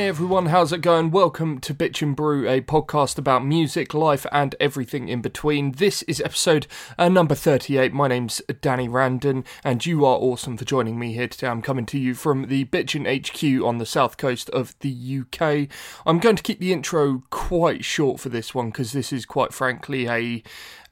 Hey everyone, how's it going? Welcome to Bitch and Brew, a podcast about music, life, and everything in between. This is episode uh, number 38. My name's Danny Randon, and you are awesome for joining me here today. I'm coming to you from the Bitchin HQ on the south coast of the UK. I'm going to keep the intro quite short for this one because this is quite frankly a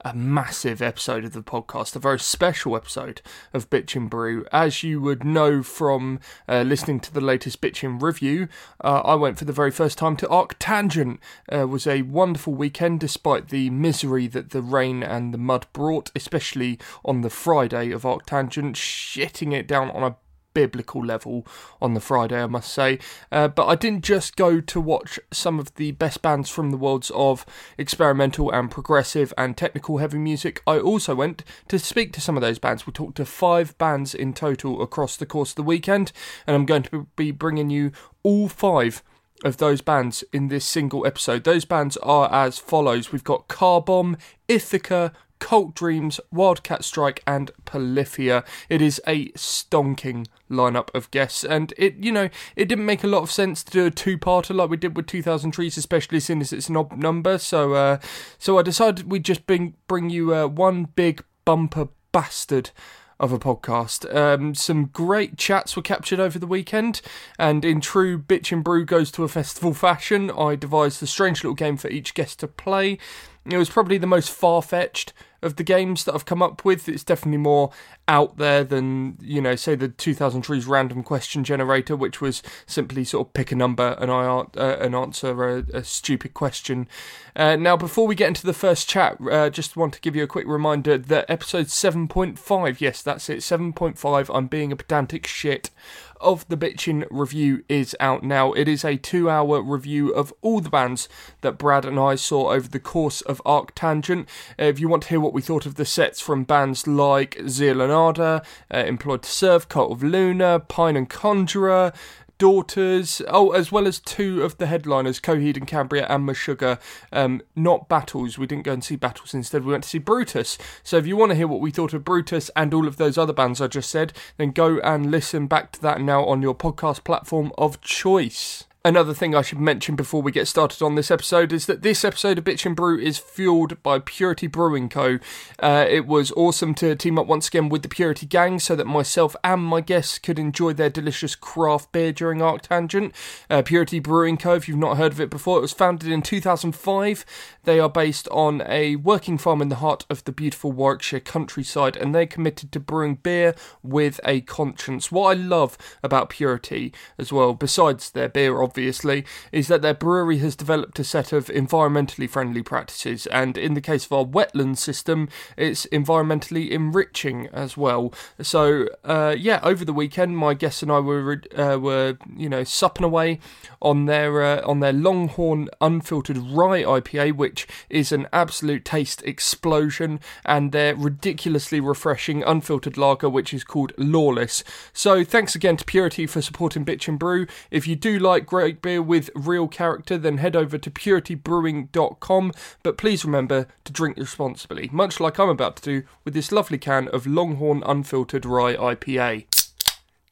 a massive episode of the podcast, a very special episode of Bitch and Brew. As you would know from uh, listening to the latest Bitch and review, uh, I went for the very first time to Arctangent. Uh, was a wonderful weekend despite the misery that the rain and the mud brought, especially on the Friday of Arctangent, shitting it down on a biblical level on the Friday, I must say. Uh, but I didn't just go to watch some of the best bands from the worlds of experimental and progressive and technical heavy music. I also went to speak to some of those bands. We talked to five bands in total across the course of the weekend, and I'm going to be bringing you all five of those bands in this single episode. Those bands are as follows We've got Car Bomb, Ithaca, Cult Dreams, Wildcat Strike, and Polyphia. It is a stonking lineup of guests, and it, you know, it didn't make a lot of sense to do a two-parter like we did with 2000 Trees, especially since it's an odd number. So, uh, so I decided we'd just bring bring you uh, one big bumper bastard of a podcast. Um, some great chats were captured over the weekend, and in true Bitch and Brew goes to a festival fashion, I devised a strange little game for each guest to play. It was probably the most far fetched of the games that I've come up with. It's definitely more out there than, you know, say the 2000 Trees random question generator, which was simply sort of pick a number and I uh, and answer a, a stupid question. Uh, now, before we get into the first chat, uh, just want to give you a quick reminder that episode 7.5, yes, that's it, 7.5, I'm being a pedantic shit of the Bitchin review is out now. It is a two hour review of all the bands that Brad and I saw over the course of Arctangent. Uh, if you want to hear what we thought of the sets from bands like Zeal & Ardor, uh, Employed to Serve, Cult of Luna, Pijn and Conjurer, Daughters, oh, as well as two of the headliners, Coheed and Cambria and Meshuggah. Um, not Battles. We didn't go and see Battles. Instead, we went to see Brutus. So if you want to hear what we thought of Brutus and all of those other bands I just said, then go and listen back to that now on your podcast platform of choice. Another thing I should mention before we get started on this episode is that this episode of Bitch and Brew is fueled by Purity Brewing Co. Uh, it was awesome to team up once again with the Purity Gang so that myself and my guests could enjoy their delicious craft beer during Arctangent. Uh, Purity Brewing Co., if you've not heard of it before, it was founded in 2005. They are based on a working farm in the heart of the beautiful Warwickshire countryside and they're committed to brewing beer with a conscience. What I love about Purity as well, besides their beer, obviously, is that their brewery has developed a set of environmentally friendly practices, and in the case of our wetland system, it's environmentally enriching as well. So, uh, yeah, over the weekend, my guests and I were uh, were you know supping away on their uh, on their Longhorn unfiltered rye IPA, which is an absolute taste explosion, and their ridiculously refreshing unfiltered lager, which is called Lawless. So, thanks again to Purity for supporting Bitch and Brew. If you do like great beer with real character, then head over to puritybrewing.com. But please remember to drink responsibly, much like I'm about to do with this lovely can of Longhorn Unfiltered Rye IPA.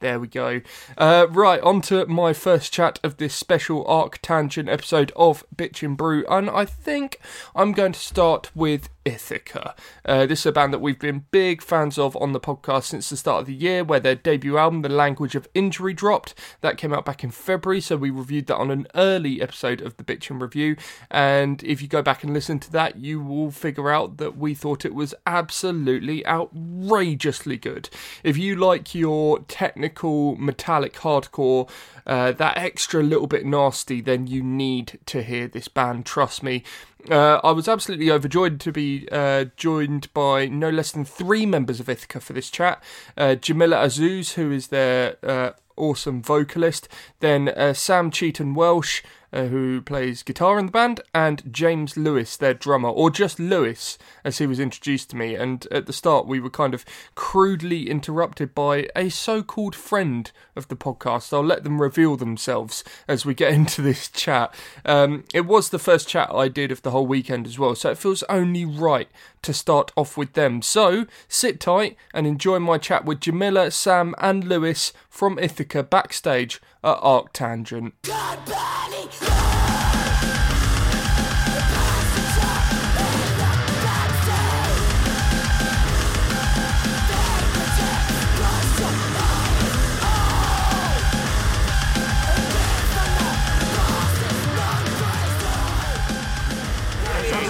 There we go. Uh, right, on to my first chat of this special Arctangent episode of Bitch and Brew. And I think I'm going to start with Ithaca. Uh, this is a band that we've been big fans of on the podcast since the start of the year, where their debut album, The Language of Injury, dropped. That came out back in February, so we reviewed that on an early episode of the Bitch and Review. And if you go back and listen to that, you will figure out that we thought it was absolutely outrageously good. If you like your technical, metallic hardcore, uh, that extra little bit nasty, then you need to hear this band, trust me. Uh, I was absolutely overjoyed to be uh, joined by no less than three members of Ithaca for this chat. Uh, Djamila Azzouz, who is their uh, awesome vocalist, then uh, Sam Chetan Welsh, uh, who plays guitar in the band, and James Lewis, their drummer, or just Lewis, as he was introduced to me. And at the start, we were kind of crudely interrupted by a so called friend of the podcast. I'll let them reveal themselves as we get into this chat. Um, it was the first chat I did of the whole weekend as well, so it feels only right to start off with them. So sit tight and enjoy my chat with Djamila, Sam, and Lewis from Ithaca Ithaca backstage at Arctangent.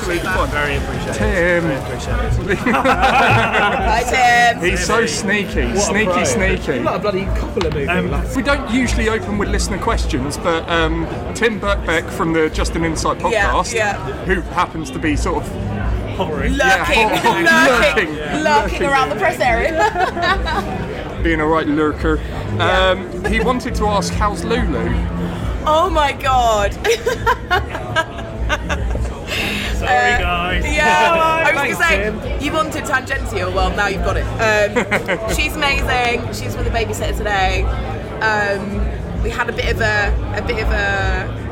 Absolutely fun. Very appreciated. Tim. Very appreciated. Hi, Tim. He's so sneaky, sneaky, sneaky. Like a bloody couple of movies. Um, We don't usually open with listener questions, but um, Tim Birkbeck from the Just an Insight podcast, yeah. who happens to be sort of. Lurking, Yeah. lurking, Lurking. lurking, around the press area. being a right lurker, um, he wanted to ask, "How's Lulu?" Oh my god. Yeah, I was Thanks, gonna say you wanted tangential. Well, now you've got it. Um, she's amazing. She's with a babysitter today. Um, we had a bit of a a bit of a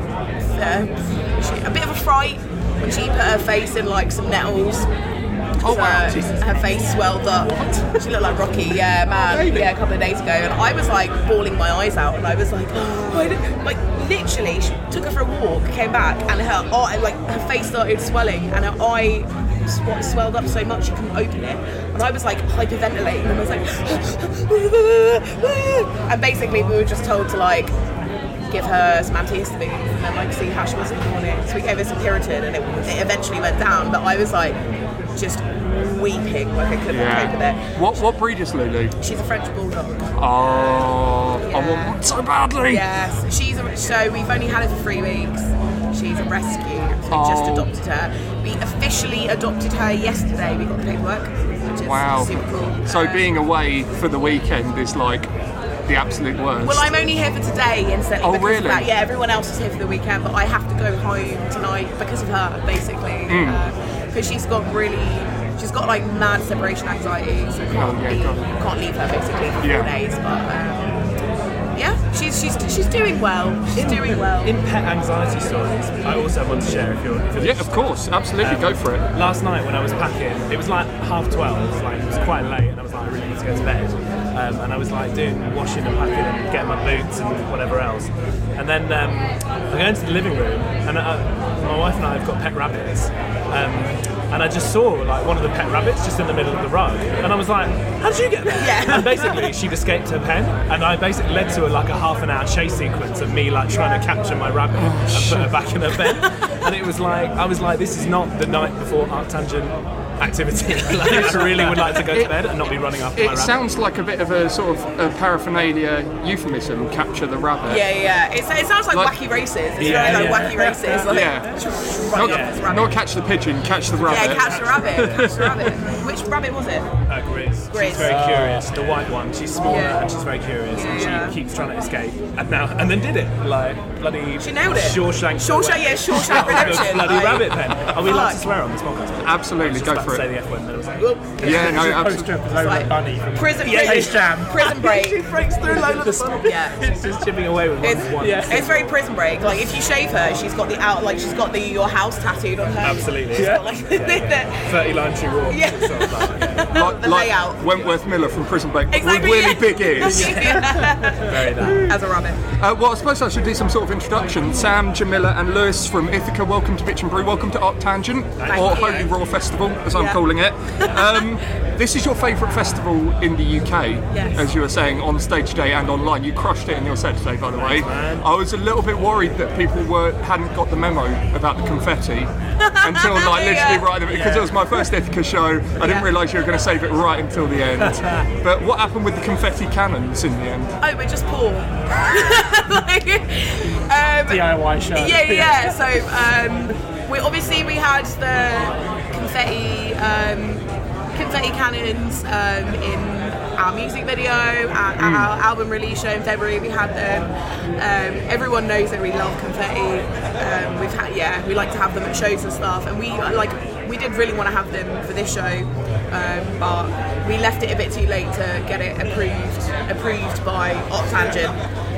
uh, a bit of a fright when she put her face in like some nettles. Oh, wow. So her face swelled up. She looked like Rocky, yeah, man. Yeah, a couple of days ago, and I was like bawling my eyes out, and I was like, did, like literally, she took her for a walk, came back, and her eye, like her face started swelling, and her eye sw- swelled up so much she couldn't open it, and I was like hyperventilating, and I was like, and basically we were just told to like give her some antihistamines and then like see how she was in the morning. So we gave her some Piriton and it, it eventually went down. But I was like just weeping like I couldn't cope with it. What what breed is Lulu? She's a French bulldog. Oh, I Yeah. want one so badly. Yes, she's a, so we've only had her for three weeks. She's a rescue. So we just Oh. adopted her. We officially adopted her yesterday. We got the paperwork, Wow. super cool. So Um, being away for the weekend is like the absolute worst. Well, I'm only here for today instead. Oh, really? Yeah, everyone else is here for the weekend, but I have to go home tonight because of her, basically. Hmm. Because she's got really, she's got like mad separation anxiety, so can't, Oh, yeah, leave, God. can't leave her basically for Yeah. four days. But um, yeah, she's she's she's doing well. She's doing well. In pet anxiety stories, I also want to share if you're. If you're yeah, of course, absolutely, go for it. Last night when I was packing, it was like half twelve, like it was quite late, and I was like, I really need to go to bed. Um, and I was like doing washing and packing and getting my boots and whatever else. And then um, I go into the living room, and uh, my wife and I have got pet rabbits. Um, and I just saw like one of the pet rabbits just in the middle of the rug, and I was like, "How did you get there?" Yeah. And basically, she'd escaped her pen, and I basically led to a, like a half an hour chase sequence of me like trying to capture my rabbit and put her back in her pen. And it was like I was like, "This is not the night before Arctangent activity. like, I really would like to go to bed and not be running after my It sounds like a bit of a sort of a paraphernalia euphemism. Capture the rabbit. yeah, yeah. It's, it sounds like, Like- wacky races. It's Yeah, very like yeah. wacky races. Like, Yeah. Not, off not catch the pigeon, catch the rabbit. yeah, catch the rabbit. Catch the rabbit. Which rabbit was it? Uh, Grizz. Grizz. She's very curious. The white one. She's smaller Yeah. and she's very curious, and she Yeah. keeps trying to escape. And now, and then did it. Like bloody. She nailed it. Shawshank. Shawshank, yeah, Shawshank The Redemption. bloody like- rabbit pen. Are we allowed to swear on this podcast? Absolutely, I was just go for to say it. the F word, and then I was like, Yeah, no, absolutely. of Lola like Bunny from Prison Yeah, break. Space Jam. Prison break. she breaks through Lola the Bunny. Yeah. It's just chipping away with one. It's, one. it's very prison break. Like if you shave her, she's got the out, like she's got the your house tattooed on her. Absolutely. She's Yeah. got, like, the- Thirty line tree walk. Yeah. Sort of like, the like layout. Wentworth Miller from Prison Break exactly. with really yeah. big ears. Yeah. Very that. As a rabbit. Uh, well, I suppose I should do some sort of introduction. Sam, Djamila, and Lewis from Ithaca, welcome to Bitch and Brew. Welcome to Arctangent, Thank or you. Holy Roar Festival, as I'm Yeah. calling it. Um, this is your favourite festival in the UK, Yes. as you were saying on stage today and online. You crushed it in your set today, by the way. man. I was a little bit worried that people were hadn't got the memo about the confetti until like literally Yeah. right at the because it was my first Ithaca show. I didn't realise you were going to save it right until the end. but what happened with the confetti cannons in the end? Oh, we're just poor. like, um, DIY show. Yeah, yeah. So um, we obviously we had the confetti um, confetti cannons um, in our music video, our, our album release show in February. We had them. Um, everyone knows that we love confetti. Um, we've had yeah, we like to have them at shows and stuff, and we like we did really want to have them for this show, um, but we left it a bit too late to get it approved approved by Arctangent.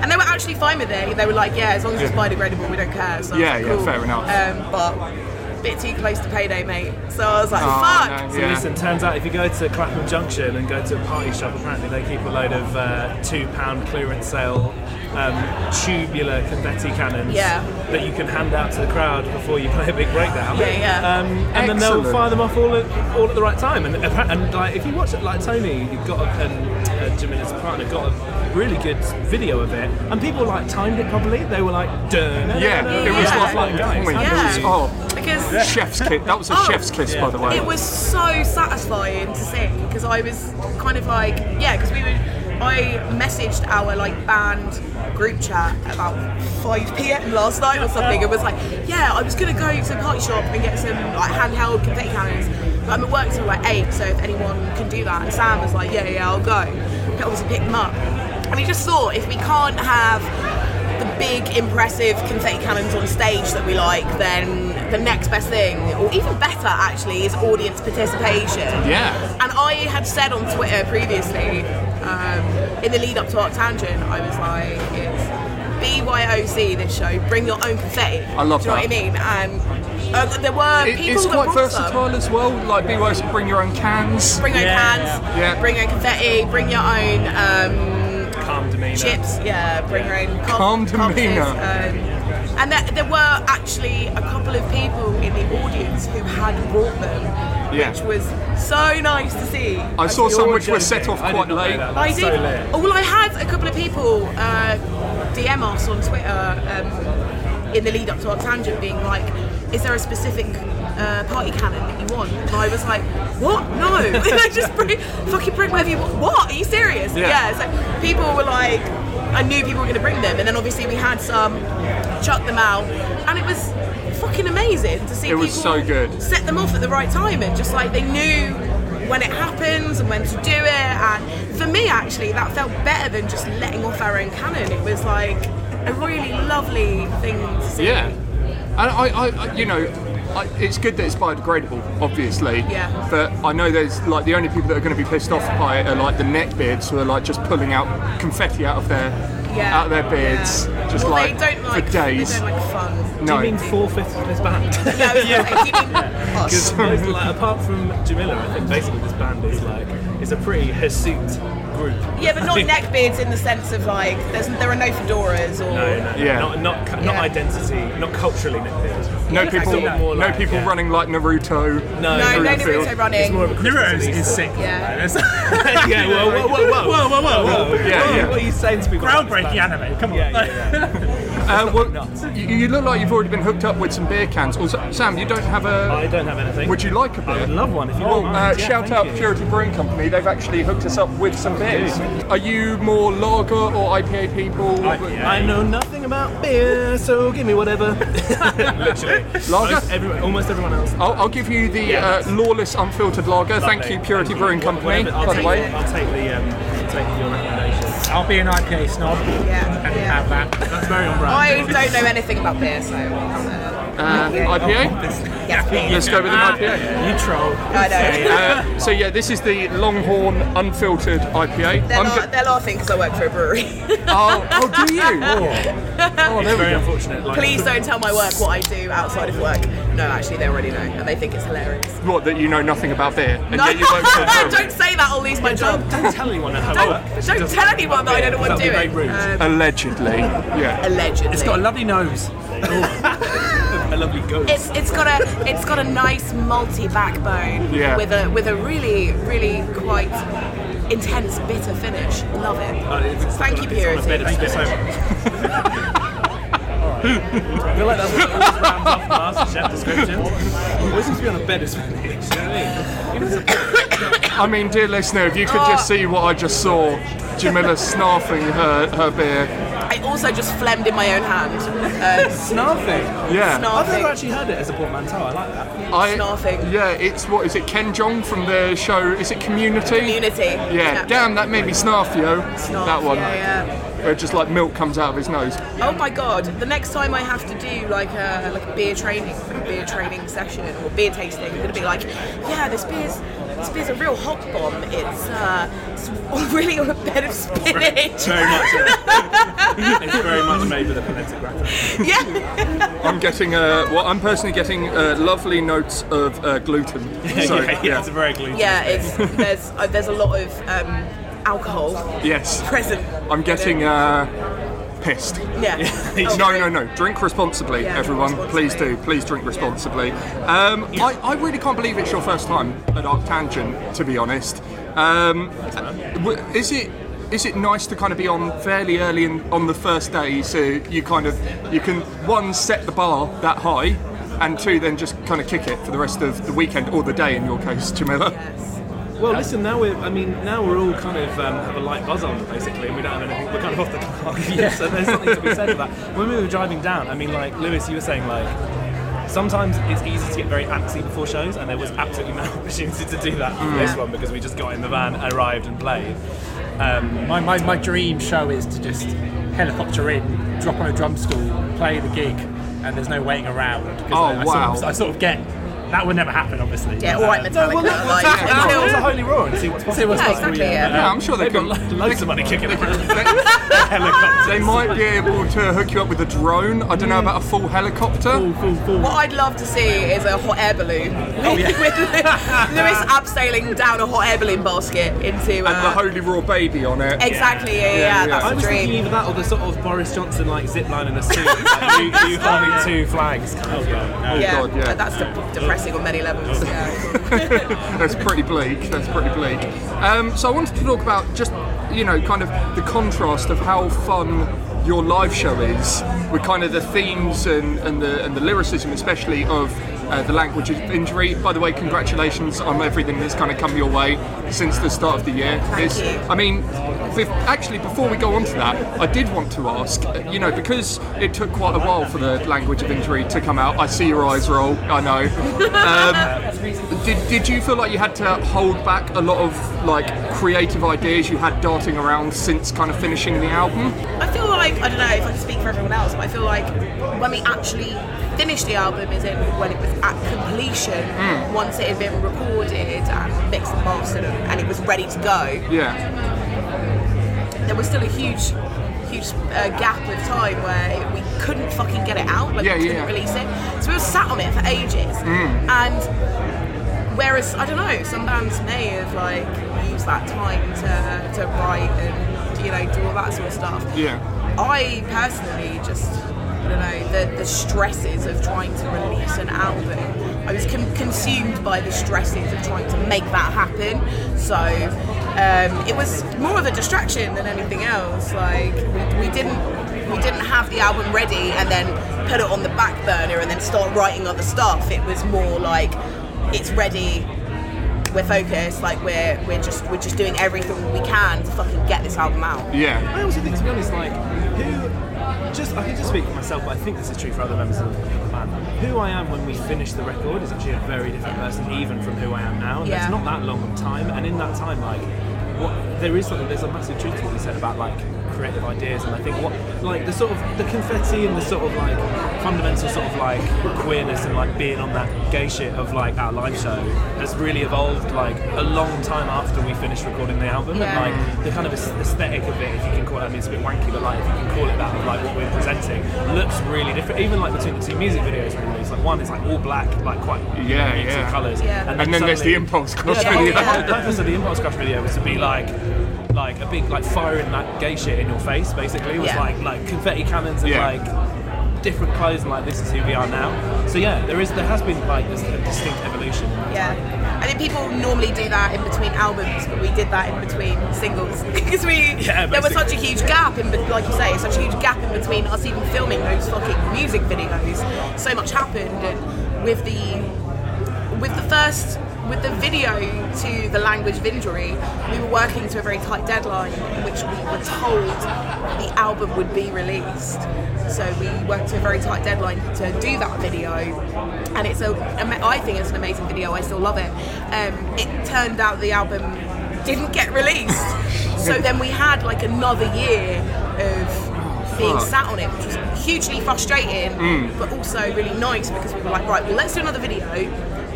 And they were actually fine with it. They were like, yeah, as long as it's biodegradable, we don't care. So I Yeah, like, yeah, cool. fair enough. Um, but bit too close to payday, mate. So I was like, Oh, fuck. no, So Yeah. listen, turns out if you go to Clapham Junction and go to a party shop, apparently they keep a load of uh, two pound clearance sale um, tubular confetti cannons Yeah. that you can hand out to the crowd before you play a big breakdown. Yeah, yeah. Um, and then they'll fire them off all at, all at the right time. And, and like if you watch it, like Tony, you've got a, and uh, Djamila's partner got a really good video of it, and people like timed it properly. They were like, Dun, Yeah, it was Yeah. like, like guys, point. Yeah. Oh, Because chef's kiss. That was a Oh. chef's kiss, by the way. It was so satisfying to see because I was kind of like, yeah, because we were. I messaged our like band group chat about 5 p.m. last night or something. It was like, yeah, I was gonna go to the party shop and get some like handheld confetti cannons. But I'm at work till like eight, so if anyone can do that, and Sam was like, yeah, yeah, I'll go. He obviously picked them up, and we just thought if we can't have the big, impressive confetti cannons on stage that we like, then the next best thing, or even better actually, is audience participation. Yeah. And I had said on Twitter previously, um, in the lead up to Arc Tangent, I was like, it's BYOC this show, bring your own confetti. I love Do you know what I mean? And uh, there were It- people it's that quite brought some. versatile as well. Like BYOC, bring your own cans. Bring your own cans, yeah. bring your own confetti, bring your own um, calm demeanour. chips, yeah, bring your own Calm com- demeanour. compasses, Um, and there, there were actually a couple of people in the audience who had brought them, Yeah. which was so nice to see. I saw some which were set off quite not late. that. I did. so lit. Oh, well, I had a couple of people uh, DM us on Twitter um, in the lead up to Arctangent, being like, "Is there a specific uh, party cannon that you want?" And I was like, "What? No! like, just bring, fucking bring whatever you want. What? Are you serious?" Yeah. So people were like, I knew people were going to bring them, and then obviously we had some, chuck them out, and it was fucking amazing to see It was people so good. set them off at the right time and just like they knew when it happens and when to do it and for me actually that felt better than just letting off our own cannon. It was like a really lovely thing to see. Yeah, and I, I, I you know, I, it's good that it's biodegradable, obviously. Yeah. But I know there's like the only people that are going to be pissed off by it are like the neckbeards who are like just pulling out confetti out of their yeah out of their beards, yeah. just well, like, they don't like for days. they don't like fun Do no. you mean four fifths of this band? yeah, I was gonna say, do you mean us? Because most, like, apart from Djamila, I think basically this band is like is a pretty hirsute group. yeah but not neckbeards in the sense of like there's there are no fedoras or No, no, no. Yeah. Not not, not Yeah. identity, not culturally neckbeard. No people, exactly. More no like, people yeah. running like Naruto. No, no through no the. Naruto running It's more of a Christmas Nero's is sick. Yeah. Yeah, whoa, whoa, whoa, whoa, Whoa, whoa, whoa, whoa. Yeah, yeah. What are you saying to people? about this Groundbreaking anime, come on. Yeah, yeah, yeah. Uh, well, Nuts. you, you look like you've already been hooked up with some beer cans. Also, Sam, you don't have a. I don't have anything. Would you like a beer? I would love one if you Well, don't uh. Yeah, shout out you. Purity Brewing Company. They've actually hooked us up with some beers. Are you more lager or IPA people? IPA. I know nothing about beer, so give me whatever. Literally. Lager? Most everyone, almost everyone else. I'll, I'll give you the Yeah, uh, lawless unfiltered lager. Thank you, Purity Brewing Company. Whatever, I'll By the take, way, I'll take the um, take your recommendation. I'll be an IPA snob yeah and yeah have that. That's very on brand. I don't know anything about beer so uh, IPA. yeah, Let's go with an IPA. You troll. I know Uh, so yeah, this is the Longhorn unfiltered IPA. They're, la- go- they're laughing because I work for a brewery. oh, oh, do you? Oh, It's there we very go. unfortunate. Like, Please don't tell my work what I do outside of work. No, actually, they already know, and they think it's hilarious. What that you know nothing about beer, and No, yet you work for a brewery. don't say that. I'll lose my job. Don't tell anyone at home. Don't, don't tell anyone that I don't know what I'm doing. Um, Allegedly, yeah. allegedly. It's got a lovely nose. A lovely ghost. it's it's got a it's got a nice multi backbone Yeah. with a with a really really quite intense bitter finish. Love it. Uh, it's- Thank you, it's Thank a bed Purity. of spit. I feel like that's what always rounds off MasterChef descriptions. Always seems to be on a bed of spinach. You know what I mean? Even as a- I mean, dear listener, if you could just Oh. see what I just saw, Djamila snarfing her, her beer. I also just phlegmed in my own hand. Uh, Snarfing. Yeah. Snarfing. I've never snarfing. actually heard it as a portmanteau. I like that. I, Snarfing. Yeah, it's what is it? Ken Jeong from the show? Is it Community? Community. Yeah. Damn, that made me snarf, yo. Snarf, that one. Yeah, yeah. Where just like milk comes out of his nose. Oh my god! The next time I have to do like a like a beer training, like a beer training session or beer tasting, I'm gonna be like, yeah, this beer's it's, it's a real hot bomb. It's, uh, it's really on a bed of spinach. Very much. it's very much made with a phonetic gratin. yeah. I'm getting, uh, well, I'm personally getting uh, lovely notes of uh, gluten. So, yeah, yeah, it's a very gluten. Yeah, it's there's uh, there's a lot of um, alcohol yes. present. I'm getting uh, pissed. Yeah. No, no, no. Drink responsibly, Yeah, everyone. drink Please do. Please drink responsibly. Um, I, I really can't believe it's your first time at Arctangent, to be honest. Um, is it is it nice to kind of be on fairly early in, on the first day, so you kind of you can one set the bar that high, and two then just kind of kick it for the rest of the weekend or the day in your case, Djamila. Yes. Well, listen. Now we're. I mean, now we're all kind of um, have a light buzz on, basically, and we don't have anything. We're kind of off the clock. yeah. So there's something to be said about. When we were driving down, I mean, like Lewis, you were saying, like sometimes it's easy to get very antsy before shows, and there was absolutely no opportunity to do that for this one because we just got in the van, arrived, and played. Um, My, my, my dream show is to just helicopter in, drop on a drum stool, play the gig, and there's no waiting around. 'cause Oh, I, I wow. Sort of, I sort of get that would never happen, obviously. Yeah, but, all right, uh, Metallica. well, like, until- it's a holy roar and see what's possible. what's Yeah, possible, exactly, yeah. Yeah, I'm sure they They've got can. lo- loads of money kicking around. They, Helicopters. they might be able to hook you up with a drone. I don't know about a full helicopter. full, full, full. What I'd love to see is a hot air balloon with, with Lewis abseiling down a hot air balloon basket into. and the Uh, Holy Roar baby on it. exactly, yeah, yeah, Yeah, yeah. that's I the was thinking dream. either that or the sort of Boris Johnson like zip line in a suit, like, you, you holding two flags. Kind of, yeah. yeah, God, yeah. that's de- depressing on many levels. Yeah. That's pretty bleak. That's pretty bleak. Um, so I wanted to talk about just, you know, kind of the contrast of how fun your live show is with kind of the themes and, and the and the lyricism, especially of uh, the language of injury. By the way, congratulations on everything that's kind of come your way since the start of the year. Thank It's- you. I mean, bef- actually, before we go on to that, I did want to ask, uh, you know, because it took quite a while for the language of injury to come out. I see your eyes roll. I know. Um, did, did you feel like you had to hold back a lot of like creative ideas you had darting around since kind of finishing the album? I feel like I don't know if I can speak for everyone else, but I feel like when we actually finished the album, is in when it was at completion, once it had been recorded and mixed and mastered, and it was ready to go. Yeah. There was still a huge, huge uh, gap of time where we couldn't fucking get it out, like Yeah, we couldn't yeah. release it. So we were sat on it for ages, and whereas I don't know, some bands may have like used that time to to write and you know do all that sort of stuff. Yeah. I personally just, I don't know, the, the stresses of trying to release an album. I was con- consumed by the stresses of trying to make that happen. So um, it was more of a distraction than anything else. Like we, we didn't, we didn't have the album ready and then put it on the back burner and then start writing other stuff. It was more like it's ready we're focused, like we're we're just we're just doing everything we can to fucking get this album out. Yeah. I also think, to be honest, like who, just I can just speak for myself, but I think this is true for other members of the band. Who I am when we finish the record is actually a very different person, even from who I am now. And Yeah. It's not that long of time, and in that time, like, what there is something. There's a massive truth to what you said about like creative ideas, and I think what like the sort of the confetti and the sort of like fundamental sort of like queerness and like being on that gay shit of like our live show has really evolved like a long time after we finished recording the album Yeah. and like the kind of aesthetic of it if you can call it I mean it's a bit wanky but like if you can call it that of like what we're presenting looks really different even like between the two music videos we released like one is like all black like quite Yeah, yeah. colours Yeah. And then there's the Impulse Crush yeah, video. The purpose of the Impulse Crush video was to be like like a big like firing that gay shit in your face basically it was Yeah. like like confetti cannons and Yeah. like different clothes and like this is who we are now so yeah there is there has been like this a distinct evolution Yeah. I think people normally do that in between albums, but we did that in between singles because we Yeah, there was such a huge gap in, like you say, such a huge gap in between us even filming those fucking music videos. So much happened, and with the with the first with the video to the language of injury, we were working to a very tight deadline in which we were told the album would be released. So we worked to a very tight deadline to do that video, and it's a I think it's an amazing video. I still love it. Um, it turned out the album didn't get released, so then we had like another year of being sat on it, which was hugely frustrating, but also really nice because we were like, right, well, let's do another video.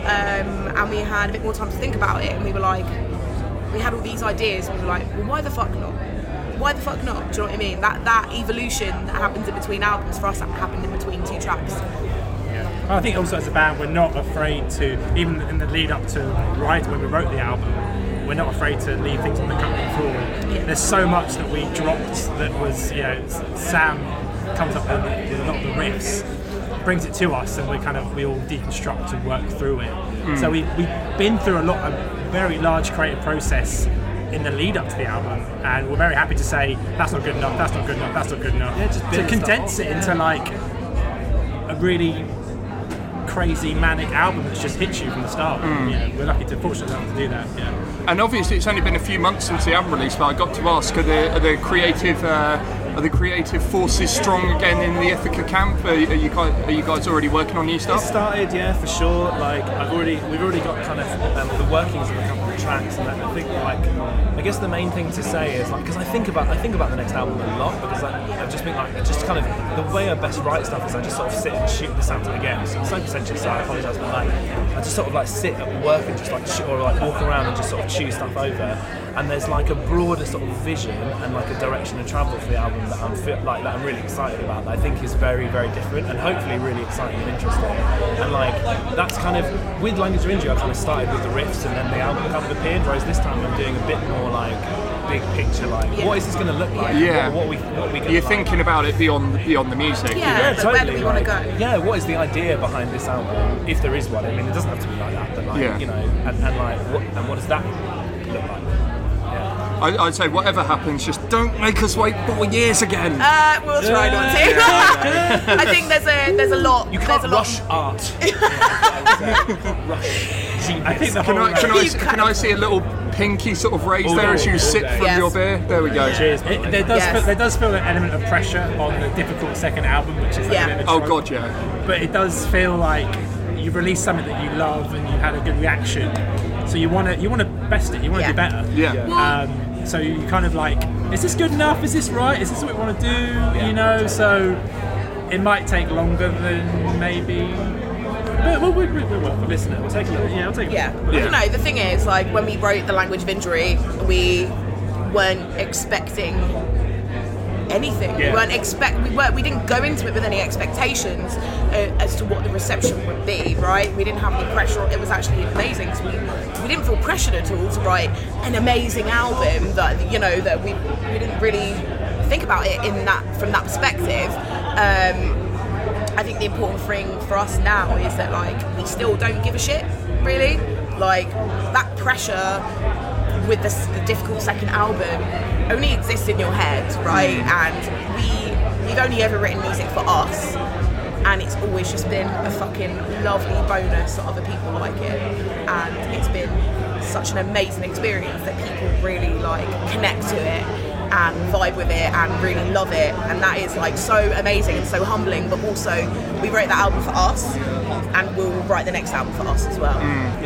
um, and we had a bit more time to think about it, and we were like, we had all these ideas, and we were like, well, why the fuck not? Why the fuck not? Do you know what I mean? That that evolution that happens in between albums for us that happened in between two tracks. I think also as a band, we're not afraid to, even in the lead up to right when we wrote the album, we're not afraid to leave things on the cutting floor. Yeah. There's so much that we dropped that was, you know, Sam comes up with, with a lot of the riffs, brings it to us, and we kind of we all deconstruct and work through it. Hmm. So we we've been through a lot, a very large creative process. In the lead up to the album, and we're very happy to say that's not good enough, that's not good enough, that's not good enough. Yeah, just to condense it into like a really crazy manic album that's just hits you from the start. You know, we're lucky to fortunate enough to do that. Yeah. And obviously, it's only been a few months since the album release, but I got to ask: Are the, are the creative uh, are the creative forces strong again in the Ithaca camp? Are, are you guys are you guys already working on new It stuff? started, yeah, for sure. Like I've already, we've already got kind of um, the workings of couple of tracks, and I think like, I guess the main thing to say is like, because I think about, I think about the next album a lot because I, I just think like, just kind of the way I best write stuff is I just sort of sit and shoot this out again. So it's so so I apologise, but like, I just sort of like sit at work and just like, sh- or like walk around and just sort of chew stuff over. And there's like a broader sort of vision and like a direction of travel for the album that I'm feel, like that I'm really excited about. That I think is very very different and hopefully really exciting and interesting. And like that's kind of with Language of Injury, I kind of started with the riffs and then the album kind of appeared. Whereas this time I'm doing a bit more like big picture, like Yeah. what is this going to look like? Yeah. What, what we what we gonna You're like? thinking about it beyond beyond the music. Yeah, like, where do we want to like, go? Yeah, what is the idea behind this album, if there is one? I mean, it doesn't have to be like that, but like, Yeah. you know, and, and like, what, and what does that look like? Yeah. I, I'd say whatever happens, just don't make us wait four years again. Uh, we'll try not to. I think there's a there's a lot. You there's can't a lot. rush art. rush. I think the can whole I can I, can I see a little pinky sort of raise All there day, as you all sip day. from Yes. your beer? There we go. Cheers. it, there does Yes. feel, there does feel an element of pressure on the difficult second album, which is like Yeah. a bit of a Oh trope. god, yeah. But it does feel like you've released something that you love and you had a good reaction. So you want to you want to best it. You want to Yeah. do better. Yeah. Um, so you kind of like, is this good enough? Is this right? Is this what we want to do? You know, so it might take longer than maybe. But we'll, we'll, we'll, we'll, we'll listen. We'll take a look. Yeah, we'll take a Yeah. look. I don't know. The thing is, like when we wrote the language of injury, we weren't expecting anything. We weren't expect. We weren't. We didn't go into it with any expectations uh, as to what the reception would be. Right. We didn't have any pressure. It was actually amazing. we we didn't feel pressured at all to write an amazing album that you know that we we didn't really think about it in that from that perspective. Um, I think the important thing for us now is that like we still don't give a shit, really. Like that pressure with this, the difficult second album only exists in your head, right? Hmm. And we we've only ever written music for us, and it's always just been a fucking lovely bonus that other people like it, and it's been such an amazing experience that people really like connect to it and vibe with it and really love it. And that is like so amazing and so humbling but also we wrote that album for us and we'll write the next album for us as well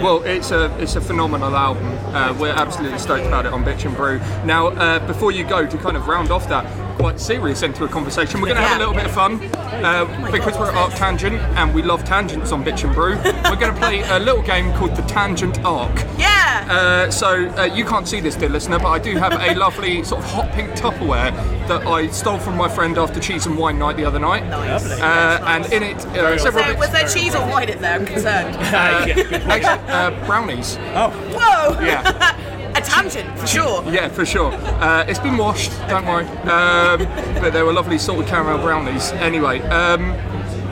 Well, it's a it's a phenomenal album. Uh, we're absolutely stoked about it on Bitch and Brew. Now, uh, before you go, to kind of round off that quite serious end to a conversation, we're going to have a Yeah. little bit of fun uh, because we're at Arc Tangent and we love tangents on Bitch and Brew. we're going to play a little game called the Tangent Arc. yeah Uh, so uh, you can't see this, dear listener, but I do have a lovely sort of hot pink Tupperware that I stole from my friend after cheese and wine night the other night. Nice. Uh, and in it, uh, several so bits. was there cheese or wine in there I'm concerned Actually, uh, brownies. Oh. Whoa Yeah. Tangent for sure Yeah, for sure. Uh, it's been washed, don't worry. Um, but they were lovely salted caramel brownies. Anyway, um,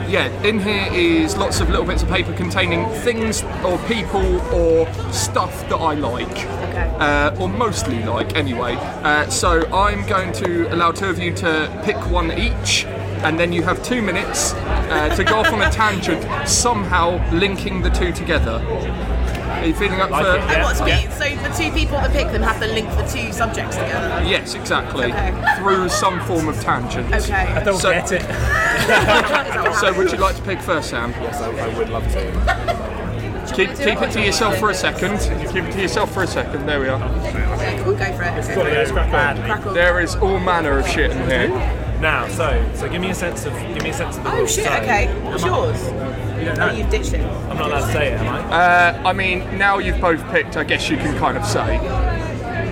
yeah, in here is lots of little bits of paper containing things or people or stuff that I like. Okay. Uh, or mostly like, anyway. Uh, so I'm going to allow two of you to pick one each. And then you have two minutes uh, to go off on a tangent, somehow linking the two together. Are you feeling up Like for? it, and Yeah, what's yeah. so the two people that pick them have to link the two subjects together Yes, exactly. Okay. Through some form of tangent. okay I Don't So- get it. Is that what So, would you like to pick first, Sam? Yes, I, I would love to. Keep, keep it to yourself for a second. Keep it to yourself for a second. There we are. Yeah, cool, go for it Got to go badly. Crack on. There is all manner of shit in here. Now, so so give me a sense of give me a sense of the Oh rules. shit, So, okay. What's yours? You don't Oh, know. you've ditched it. I'm not allowed to say it, am I? Uh, I mean, now you've both picked, I guess you can kind of say.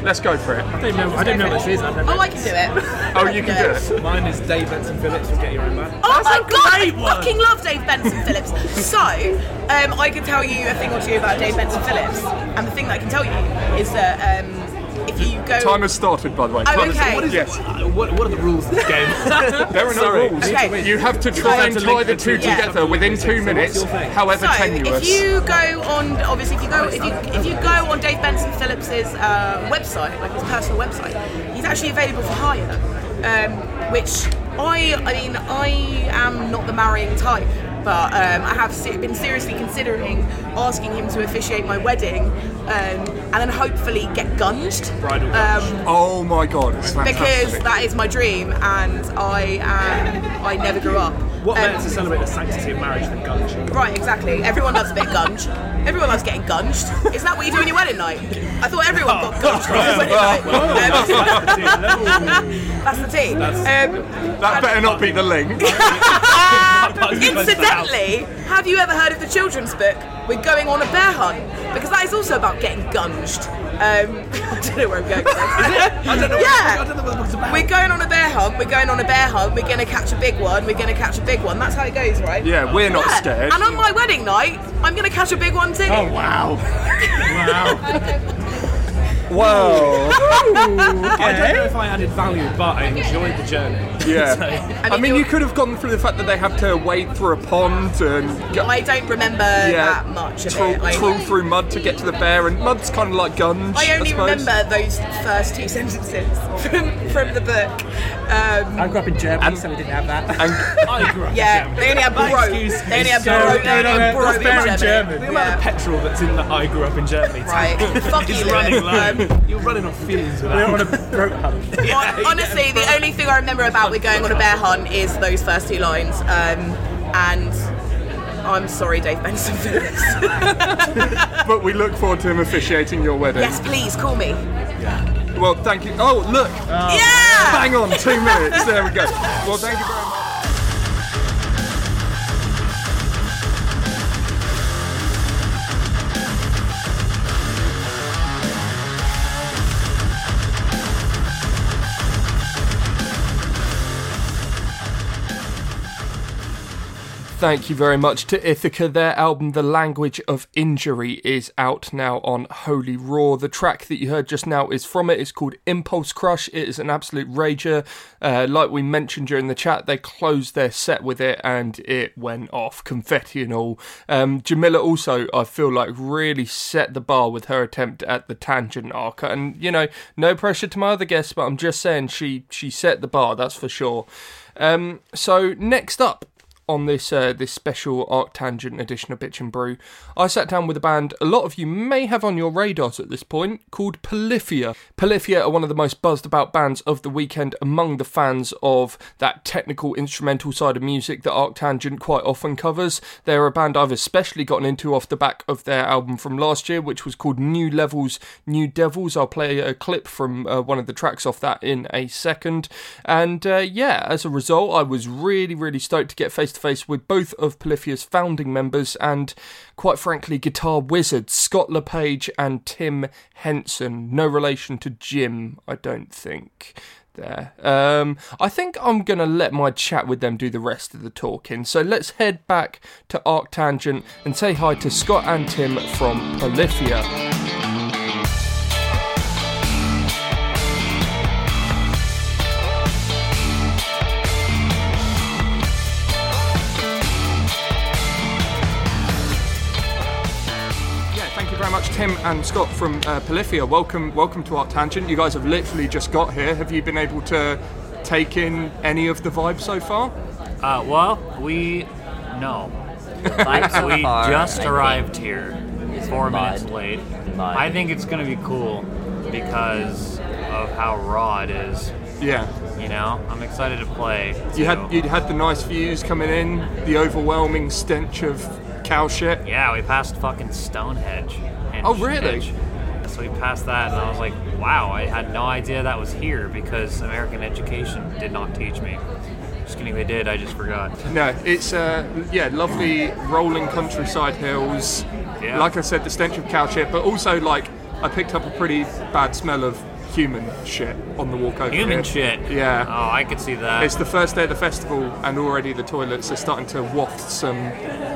Let's go for it. I don't know. I don't know what this is. I don't know. Oh, I can do it. Oh, you can do it. Mine is Dave Benson Phillips will get your own band. Oh my a god, great I one. fucking love Dave Benson Phillips. So, um, I can tell you a thing or two about Dave Benson Phillips, and the thing that I can tell you is that um, if you go, Time has started, by the way. Oh, okay. What is yes. What, what are the rules of this game? There are no Sorry. rules. Okay. You have to try have and to tie the the two two. Yeah. together within two minutes, your however so tenuous. if you go on, obviously, if you go, if you if you go on Dave Benson Phillips's uh, website, like his personal website, he's actually available for hire, um, which I, I mean, I am not the marrying type. But um, I have se- been seriously considering asking him to officiate my wedding, um, and then hopefully get gunged. Bridal Um, oh my god, it's because that is my dream, and I am. I never grew up. what Um, better to celebrate the sanctity of marriage than gunge? Right, exactly. Everyone loves a bit of gunge. Everyone loves getting gunged. Isn't that what you do on your wedding night? I thought everyone got gunged on their wedding night. Um, that's the tea. Um, that better not be the link. incidentally, have you ever heard of the children's book? We're going on a bear hunt because that is also about getting gunged. Um, I don't know where I'm going. With this. I don't know. Yeah. I don't know what the book's about. We're going on a bear hunt. We're going on a bear hunt. We're going to catch a big one. We're going to catch a big one. That's how it goes, right? Yeah, we're not Yeah. scared. And on my wedding night, I'm going to catch a big one too. Oh wow. Wow. Wow. I don't know if I added value, but I enjoyed the journey. Yeah. So- I mean, mean, you're- could have gone through the fact that they have to wade through a pond and go, I don't remember that much of trawl, it. I, trawl through mud to get to the bear, and mud's kind of like gunge. I only suppose. remember those first two sentences from, from the book. Um, I grew up in Germany, And- so we didn't have that. And I grew up yeah, in they only have That bro. excuse They only have is bro. so- They only no, have bro that's in in German. The amount of Yeah. petrol that's in the I grew up in Germany. Right. Fuck you. running low. You're running on fumes with We're on that. a rope hunt. Honestly, the only thing I remember about we're going on a bear hunt is those first two lines. Um, and I'm sorry, Dave Benson Phillips. but we look forward to him officiating your wedding. yes, please call me. Yeah. Well, thank you. Oh, look. Yeah. Bang on, two minutes. There we go. Well, thank you very much. Thank you very much to Ithaca. Their album, The Language of Injury, is out now on Holy Roar. The track that you heard just now is from it. It's called Impulse Crush. It is an absolute rager. Uh, like we mentioned during the chat, they closed their set with it and it went off, confetti and all. Um, Djamila also, I feel like, really set the bar with her attempt at the tangent arc. And, you know, no pressure to my other guests, but I'm just saying she, she set the bar, that's for sure. Um, so, next up, on this uh, this special Arctangent edition of Bitch and Brew, I sat down with a band a lot of you may have on your radars at this point called Polyphia. Polyphia are one of the most buzzed about bands of the weekend among the fans of that technical instrumental side of music that Arctangent quite often covers. They're a band I've especially gotten into off the back of their album from last year, which was called New Levels, New Devils. I'll play a clip from uh, one of the tracks off that in a second. And uh, yeah, as a result, I was really, really stoked to get face to with both of Polyphia's founding members and, quite frankly, guitar wizards Scott LePage and Tim Henson. No relation to Jim, I don't think. There. Um, I think I'm gonna let my chat with them do the rest of the talking. So let's head back to Arctangent and say hi to Scott and Tim from Polyphia. Tim and Scott from uh, Polyphia. Welcome, welcome to Arctangent. You guys have literally just got here. Have you been able to take in any of the vibe so far? Uh, well, we no. Vibe so we far, just I arrived here, four mud. minutes late. Mud. I think it's gonna be cool because of how raw it is. Yeah. You know, I'm excited to play. You had you had the nice views coming in, the overwhelming stench of cow shit. yeah, we passed fucking Stonehenge. Oh, really? So we passed that, and I was like, wow, I had no idea that was here because American education did not teach me. Just kidding, they did. I just forgot. No, it's uh, yeah, lovely rolling countryside hills. Yeah. Like I said, the stench of cow shit, but also like I picked up a pretty bad smell of human shit on the walk over Human here. shit. Yeah. Oh, I could see that. It's the first day of the festival, and already the toilets are starting to waft some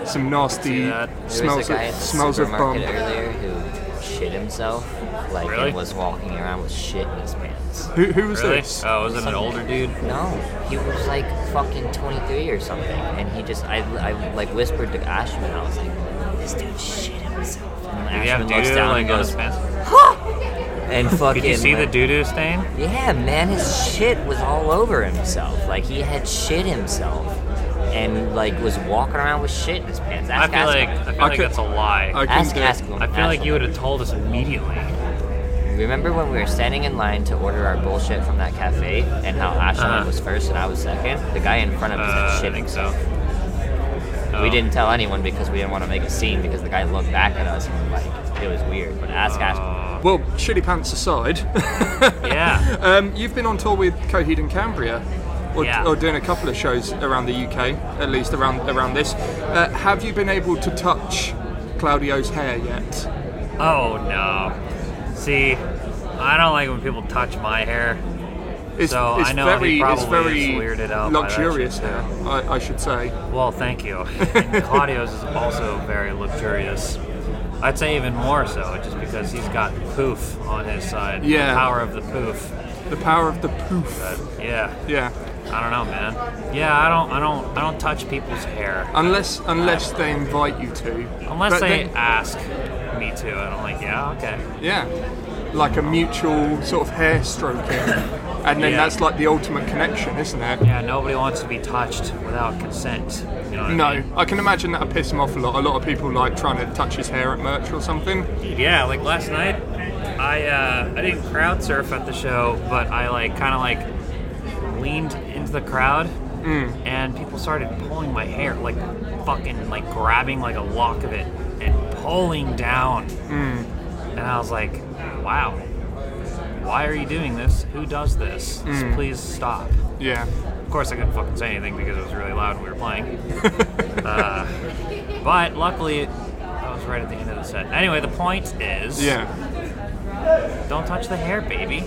some nasty. There smells was a guy of at the smells of bum. earlier who shit himself, like Really? and was walking around with shit in his pants. Who, who was really? this? Oh, was it an older dude? No, he was like fucking 23 or something, and he just I, I like whispered to Ashman, I was like, this dude shit himself. And Did he have Ashman looks doo down like and goes, his pants? And fucking. Did you see the doo doo stain? Yeah, man, his shit was all over himself. Like he had shit himself, and like was walking around with shit in his pants. I Ask feel like Ashman. I feel I like could- that's a lie. I I, couldn't Ask do it. Ashman. feel like Ashman. you would have told us immediately. Remember when we were standing in line to order our bullshit from that cafe, and how Ashland Uh-huh. was first and I was second? The guy in front of us Uh, had I think so. himself. Oh. We didn't tell anyone because we didn't want to make a scene because the guy looked back at us and like it was weird. But ask Ashman. Uh, Well, shitty pants aside, yeah. um, you've been on tour with Coheed and Cambria, or, Yeah. or doing a couple of shows around the UK, at least around around this. Uh, have you been able to touch Claudio's hair yet? Oh no. See, I don't like when people touch my hair. It's, So, it's I know very, he it's very weirded out luxurious hair, I, I should say. Well, thank you. And Claudio's is also very luxurious. I'd say even more so, just because he's got poof on his side. Yeah. The power of the poof. The power of the poof. But yeah. Yeah. I don't know, man. Yeah, I don't, I don't, I don't touch people's hair Unless unless they invite you to. unless But they then- ask me to, and I'm like, yeah, okay. yeah. Like a mutual sort of hair stroking. And then Yeah. that's like the ultimate connection, isn't it? Yeah, nobody wants to be touched without consent. You know what I No, mean? I can imagine that would piss him off a lot. A lot of people like trying to touch his hair at merch or something. Yeah, like last night, I uh, I didn't crowd surf at the show, but I like kind of like leaned into the crowd, and people started pulling my hair, like fucking like grabbing like a lock of it and pulling down. And I was like, wow, why are you doing this? Who does this? Please stop. Yeah. Of course, I couldn't fucking say anything because it was really loud when we were playing. uh, but luckily, I was right at the end of the set. Anyway, the point is, Yeah. don't touch the hair, baby.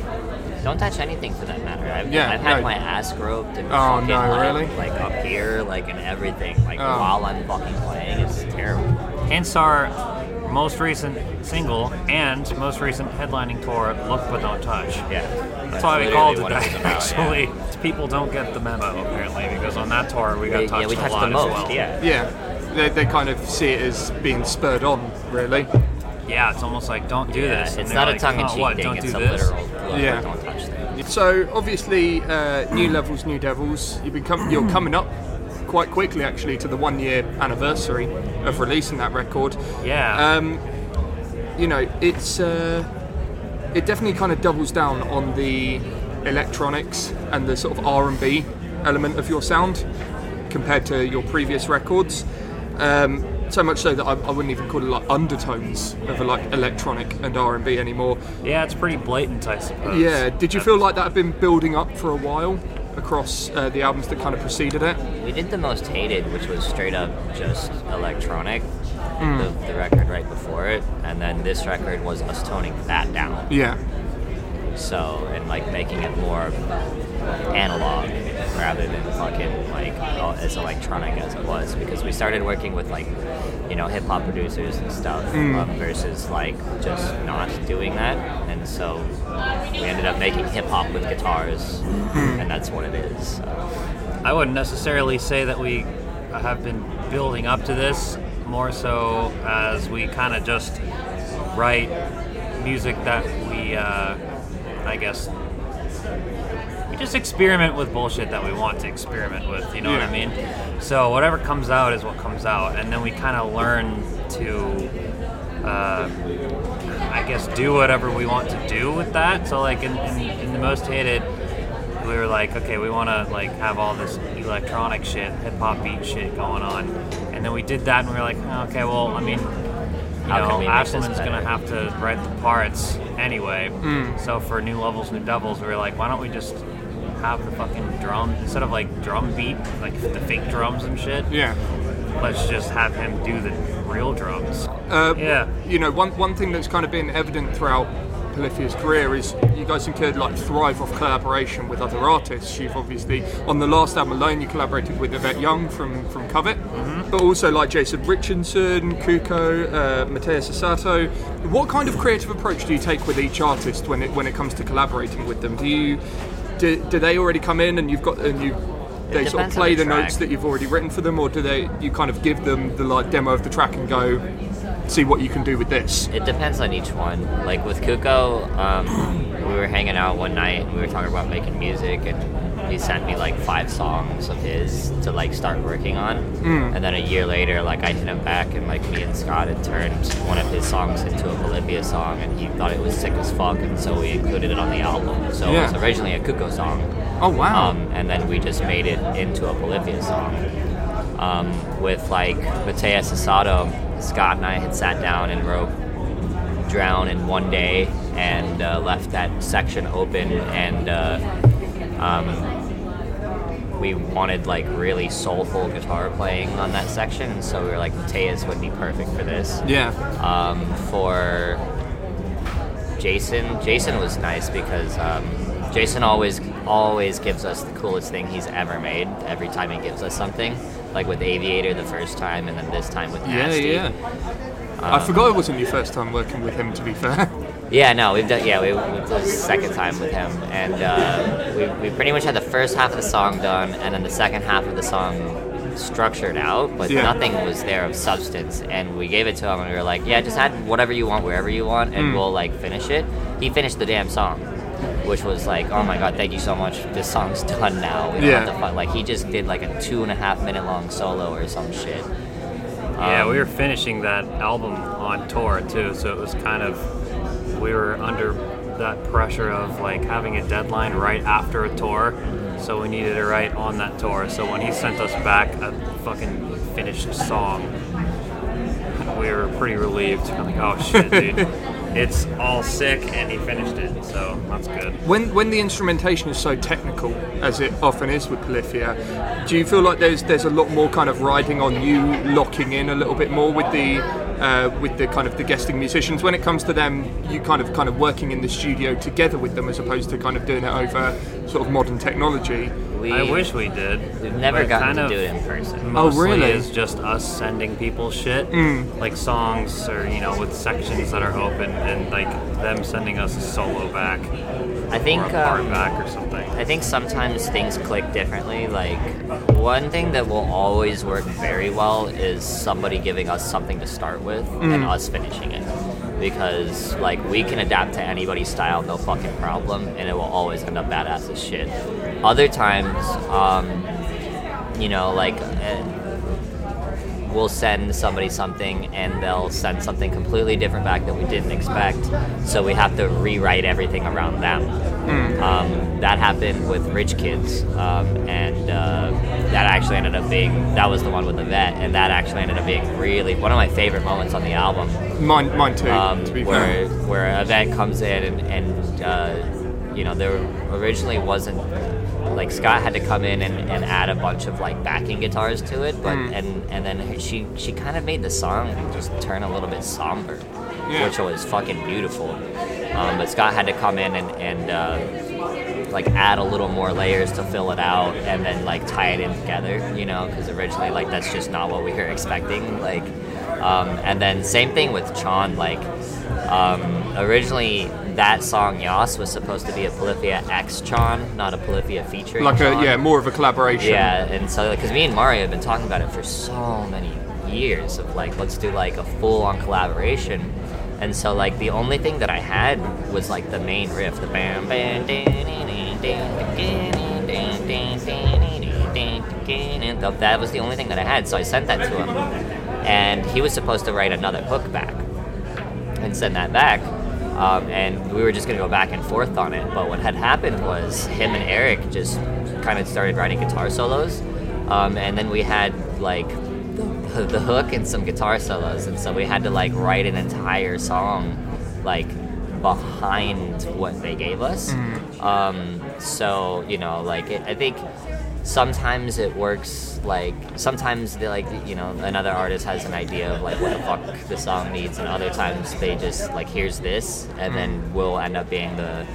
Don't touch anything for that matter. I've, Yeah, I've had no. my ass groped and Oh, fucking no, like, really? like up here, like and everything, like Oh. while I'm fucking playing. It's terrible. Hence our most recent single and most recent headlining tour, Look But Don't Touch. Yeah. That's why we called it that, about, actually. People don't get the memo, apparently, because on that tour we got Yeah, touched yeah, we a lot the as most. well. Yeah. Yeah. They, they kind of see it as being spurred on, really. Yeah, it's almost like, don't do Yeah, this. And it's they're not a like, tongue-in-cheek "Oh, what, thing. Don't it's do a this. literal. Look, Yeah. Don't touch that. So obviously, uh, new levels, new devils. You become you're coming up quite quickly, actually, to the one year anniversary of releasing that record. Yeah. Um, you know, it's uh, it definitely kind of doubles down on the electronics and the sort of R and B element of your sound compared to your previous records. Um, so much so that I, I wouldn't even call it like undertones of a, like electronic and R and B anymore. yeah, it's pretty blatant, I suppose. Yeah. Did you feel like that had been building up for a while across uh, the albums that kind of preceded it? We did the most hated, which was straight up just electronic. Hmm. The, the record right before it, and then this record was us toning that down. Yeah. So and like making it more analog rather than fucking like oh, as electronic as it was because we started working with like you know hip hop producers and stuff um, versus like just not doing that, and so we ended up making hip hop with guitars, and that's what it is. So. I wouldn't necessarily say that we have been building up to this, more so as we kind of just write music that we, uh, I guess, we just experiment with bullshit that we want to experiment with, you know what I mean? So whatever comes out is what comes out, and then we kind of learn to. Uh, I guess do whatever we want to do with that. So like in, in, in the most hated, we were like, okay, we want to like have all this electronic shit, hip hop beat shit going on, and then we did that, and we were like, oh, okay, well, I mean, you How know, we make this Ashland's gonna have to write the parts, anyway. Mm. So for new levels, new devils, we were like, why don't we just have the fucking drum instead of like drum beat, like the fake drums and shit. Yeah. Let's just have him do the real drums. Uh, Yeah. You know, one one thing that's kind of been evident throughout Polyphia's career is you guys seem to like thrive off collaboration with other artists. You've obviously on the last album alone you collaborated with Yvette Young from from Covet, but also like Jason Richardson, Cuco, uh, Mateus Asato. What kind of creative approach do you take with each artist when it when it comes to collaborating with them? Do you do, do they already come in and you've got and you they sort of play the the notes that you've already written for them, or do they you kind of give them the like demo of the track and go see what you can do with this? It depends on each one. Like with Cuco, um, we were hanging out one night and we were talking about making music, and he sent me like five songs of his to like start working on. And then a year later, like I hit him back, and like me and Scott had turned one of his songs into a Polyphia song, and he thought it was sick as fuck, and so we included it on the album. So it was originally a Cuco song. Oh wow! Um, and then we just made it into a Polyphia song. Um, with like Mateus Asato, Scott and I had sat down and wrote Drown in one day and uh, left that section open and uh, um, we wanted like really soulful guitar playing on that section and so we were like Mateus would be perfect for this yeah, um, for Jason. Jason was nice because um, Jason always always gives us the coolest thing he's ever made. Every time he gives us something, like with Aviator the first time, and then this time with yeah, Nasty. yeah. I forgot it wasn't your first time working with him. To be fair, Yeah, no, we've done. Yeah, we, we the second time with him, and uh, we, we pretty much had the first half of the song done, and then the second half of the song structured out, but Yeah. nothing was there of substance. And we gave it to him, and we were like, "Yeah, just add whatever you want, wherever you want, and we'll like finish it." He finished the damn song, which was like, "Oh my god, thank you so much. This song's done now. We don't Yeah. have to fight." Like he just did like a two and a half minute long solo or some shit. Yeah, Um, we were finishing that album on tour too, so it was kind of we were under that pressure of like having a deadline right after a tour, so we needed to write on that tour. So when he sent us back a fucking finished song, we were pretty relieved. We're like, oh shit, dude, it's all sick, and he finished it, so that's good. when when the instrumentation is so technical, as it often is with Polyphia, do you feel like there's there's a lot more kind of riding on you locking in a little bit more with the uh, with the kind of the guesting musicians when it comes to them? You kind of kind of working in the studio together with them as opposed to kind of doing it over sort of modern technology. We, I wish we did. we've never But gotten kind to of- do it in person. Oh, really? is just us sending people shit, like songs or you know with sections that are open, and like them sending us a solo back I think or a part um, back or something. I think sometimes things click differently. Like one thing that will always work very well is somebody giving us something to start with and us finishing it. Because like we can adapt to anybody's style, no fucking problem, and it will always end up badass as shit. Other times, um, you know, like uh, we'll send somebody something and they'll send something completely different back that we didn't expect. So we have to rewrite everything around them. Um, that happened with Rich Kids, um, and uh, that actually ended up being that was the one with Yvette, and that actually ended up being really one of my favorite moments on the album Mine, mine too. um, to be where fair. where comes in and, and uh, you know there originally wasn't like Scott had to come in and, and add a bunch of like backing guitars to it, but Mm. and and then she she kind of made the song just turn a little bit somber, Yeah. which was fucking beautiful. Um, but Scott had to come in and and uh, like add a little more layers to fill it out, and then like tie it in together, you know, because originally like that's just not what we were expecting, like. Um, and then same thing with Chon. Like um, originally, that song Yas was supposed to be a Polyphia X Chon, not a Polyphia feature. Like Chon. a yeah, more of a collaboration. Yeah, and so because me and Mario have been talking about it for so many years of like let's do like a full on collaboration. And so like the only thing that I had was like the main riff, the bam bam that was the only thing that I had. So I sent that to him and he was supposed to write another hook back and send that back. Um, and we were just gonna go back and forth on it. But what had happened was him and Eric just kind of started writing guitar solos, um, and then we had like the, the hook and some guitar solos, and so we had to like write an entire song, like behind what they gave us. Um, so you know, like it, I think sometimes it works like sometimes they like you know another artist has an idea of like what the fuck the song needs and other times they just like here's this and then we'll end up being the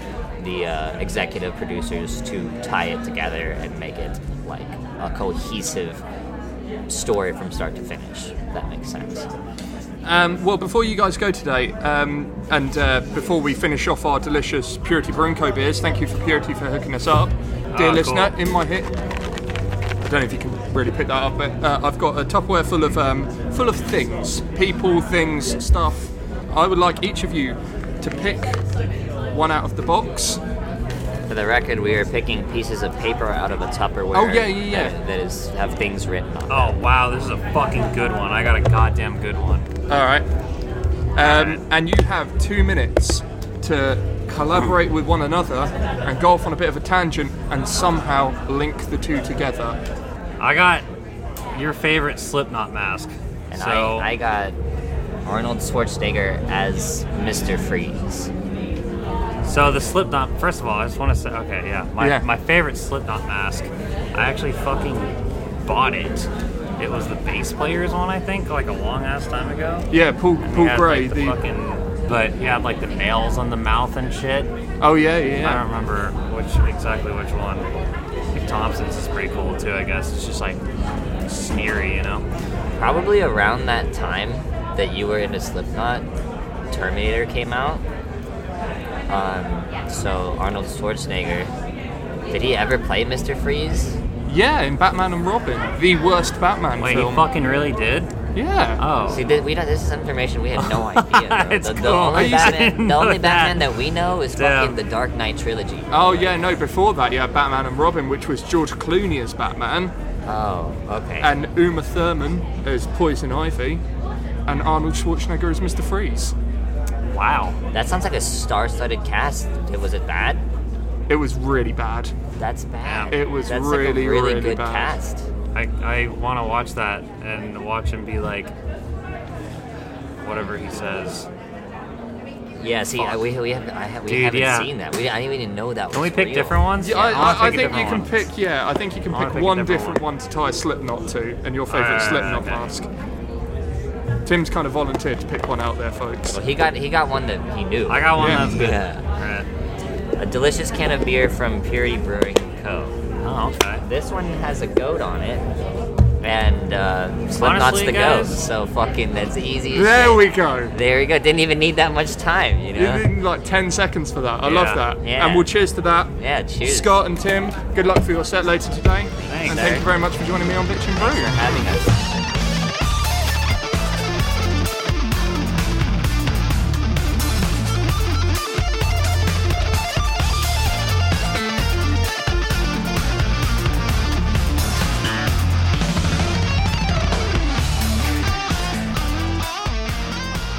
the uh, executive producers to tie it together and make it like a cohesive story from start to finish if that makes sense Um, well, before you guys go today, um, and uh, before we finish off our delicious Purity Brunko beers, thank you for Purity for hooking us up. Dear Ah, listener, cool. in my hit, I don't know if you can really pick that up, but uh, I've got a Tupperware full of um, full of things, people, things, stuff. I would like each of you to pick one out of the box. for the record we are picking pieces of paper out of a tupperware Oh, yeah, yeah, yeah. that- that is have things written on Oh wow, this is a fucking good one. I got a goddamn good one. All right. Um, and you have two minutes to collaborate with one another and go off on a bit of a tangent and somehow link the two together. I got your favorite Slipknot mask. And so I, I got Arnold Schwarzenegger as Mr. Freeze. So the Slipknot. First of all, I just want to say, okay, yeah, my Yeah. my favorite Slipknot mask. I actually fucking bought it. It was the bass player's one, I think, like a long ass time ago. Yeah, Paul He Paul had, Gray. like, the, the fucking, but he had like the nails on the mouth and shit. oh yeah, yeah, I don't remember which exactly which one. I Thomson's is pretty cool too. I guess it's just like sneery, you know. Probably around that time that you were into Slipknot, Terminator came out. Um, so Arnold Schwarzenegger, did he ever play Mr. Freeze? Yeah, in Batman and Robin, the worst Batman Wait, film. he fucking really did? Yeah. Oh. See, th- we don't, this is information we had no idea. It's the, the cool. only I used Batman, the only that. Batman that we know is Damn. fucking the Dark Knight trilogy. Oh yeah, no. Before that, yeah, Batman and Robin, which was George Clooney as Batman, Oh, okay. and Uma Thurman as Poison Ivy, and Arnold Schwarzenegger as Mr. Freeze. Wow. that sounds like a star-studded cast. Was it bad? It was really bad. That's bad. It was That's really, like a really, really good bad. cast. I, I want to watch that and watch him be like, whatever he says. Yeah, see, I, we, we, have, I have, we Dude, haven't yeah. seen that. We, I didn't even know that Can we pick real. different ones? Yeah, wanna I, I, I think you can one. pick. Yeah, I think you can pick pick one different different one. one to tie Slipknot to, and your favourite Alright, uh, Slipknot okay. mask. Tim's kind of volunteered to pick one out there, folks. Well, he got he got one that he knew. I got one Yeah. that's good. Yeah. Alright. a delicious can of beer from Purity Brewing Co. Oh, okay. This one has a goat on it, and uh, Slipknot's Honestly, the guys- goat. So fucking that's easy. As There shit. we go. There we go. Didn't even need that much time, you You know. did like 10 seconds for that. I Yeah. love that. Yeah. And we'll cheers to that. Yeah. Cheers. Scott and Tim, good luck for your set later today. Thanks, and thank Eric. you very much for joining me on Bitch and Thanks for Brew. having us.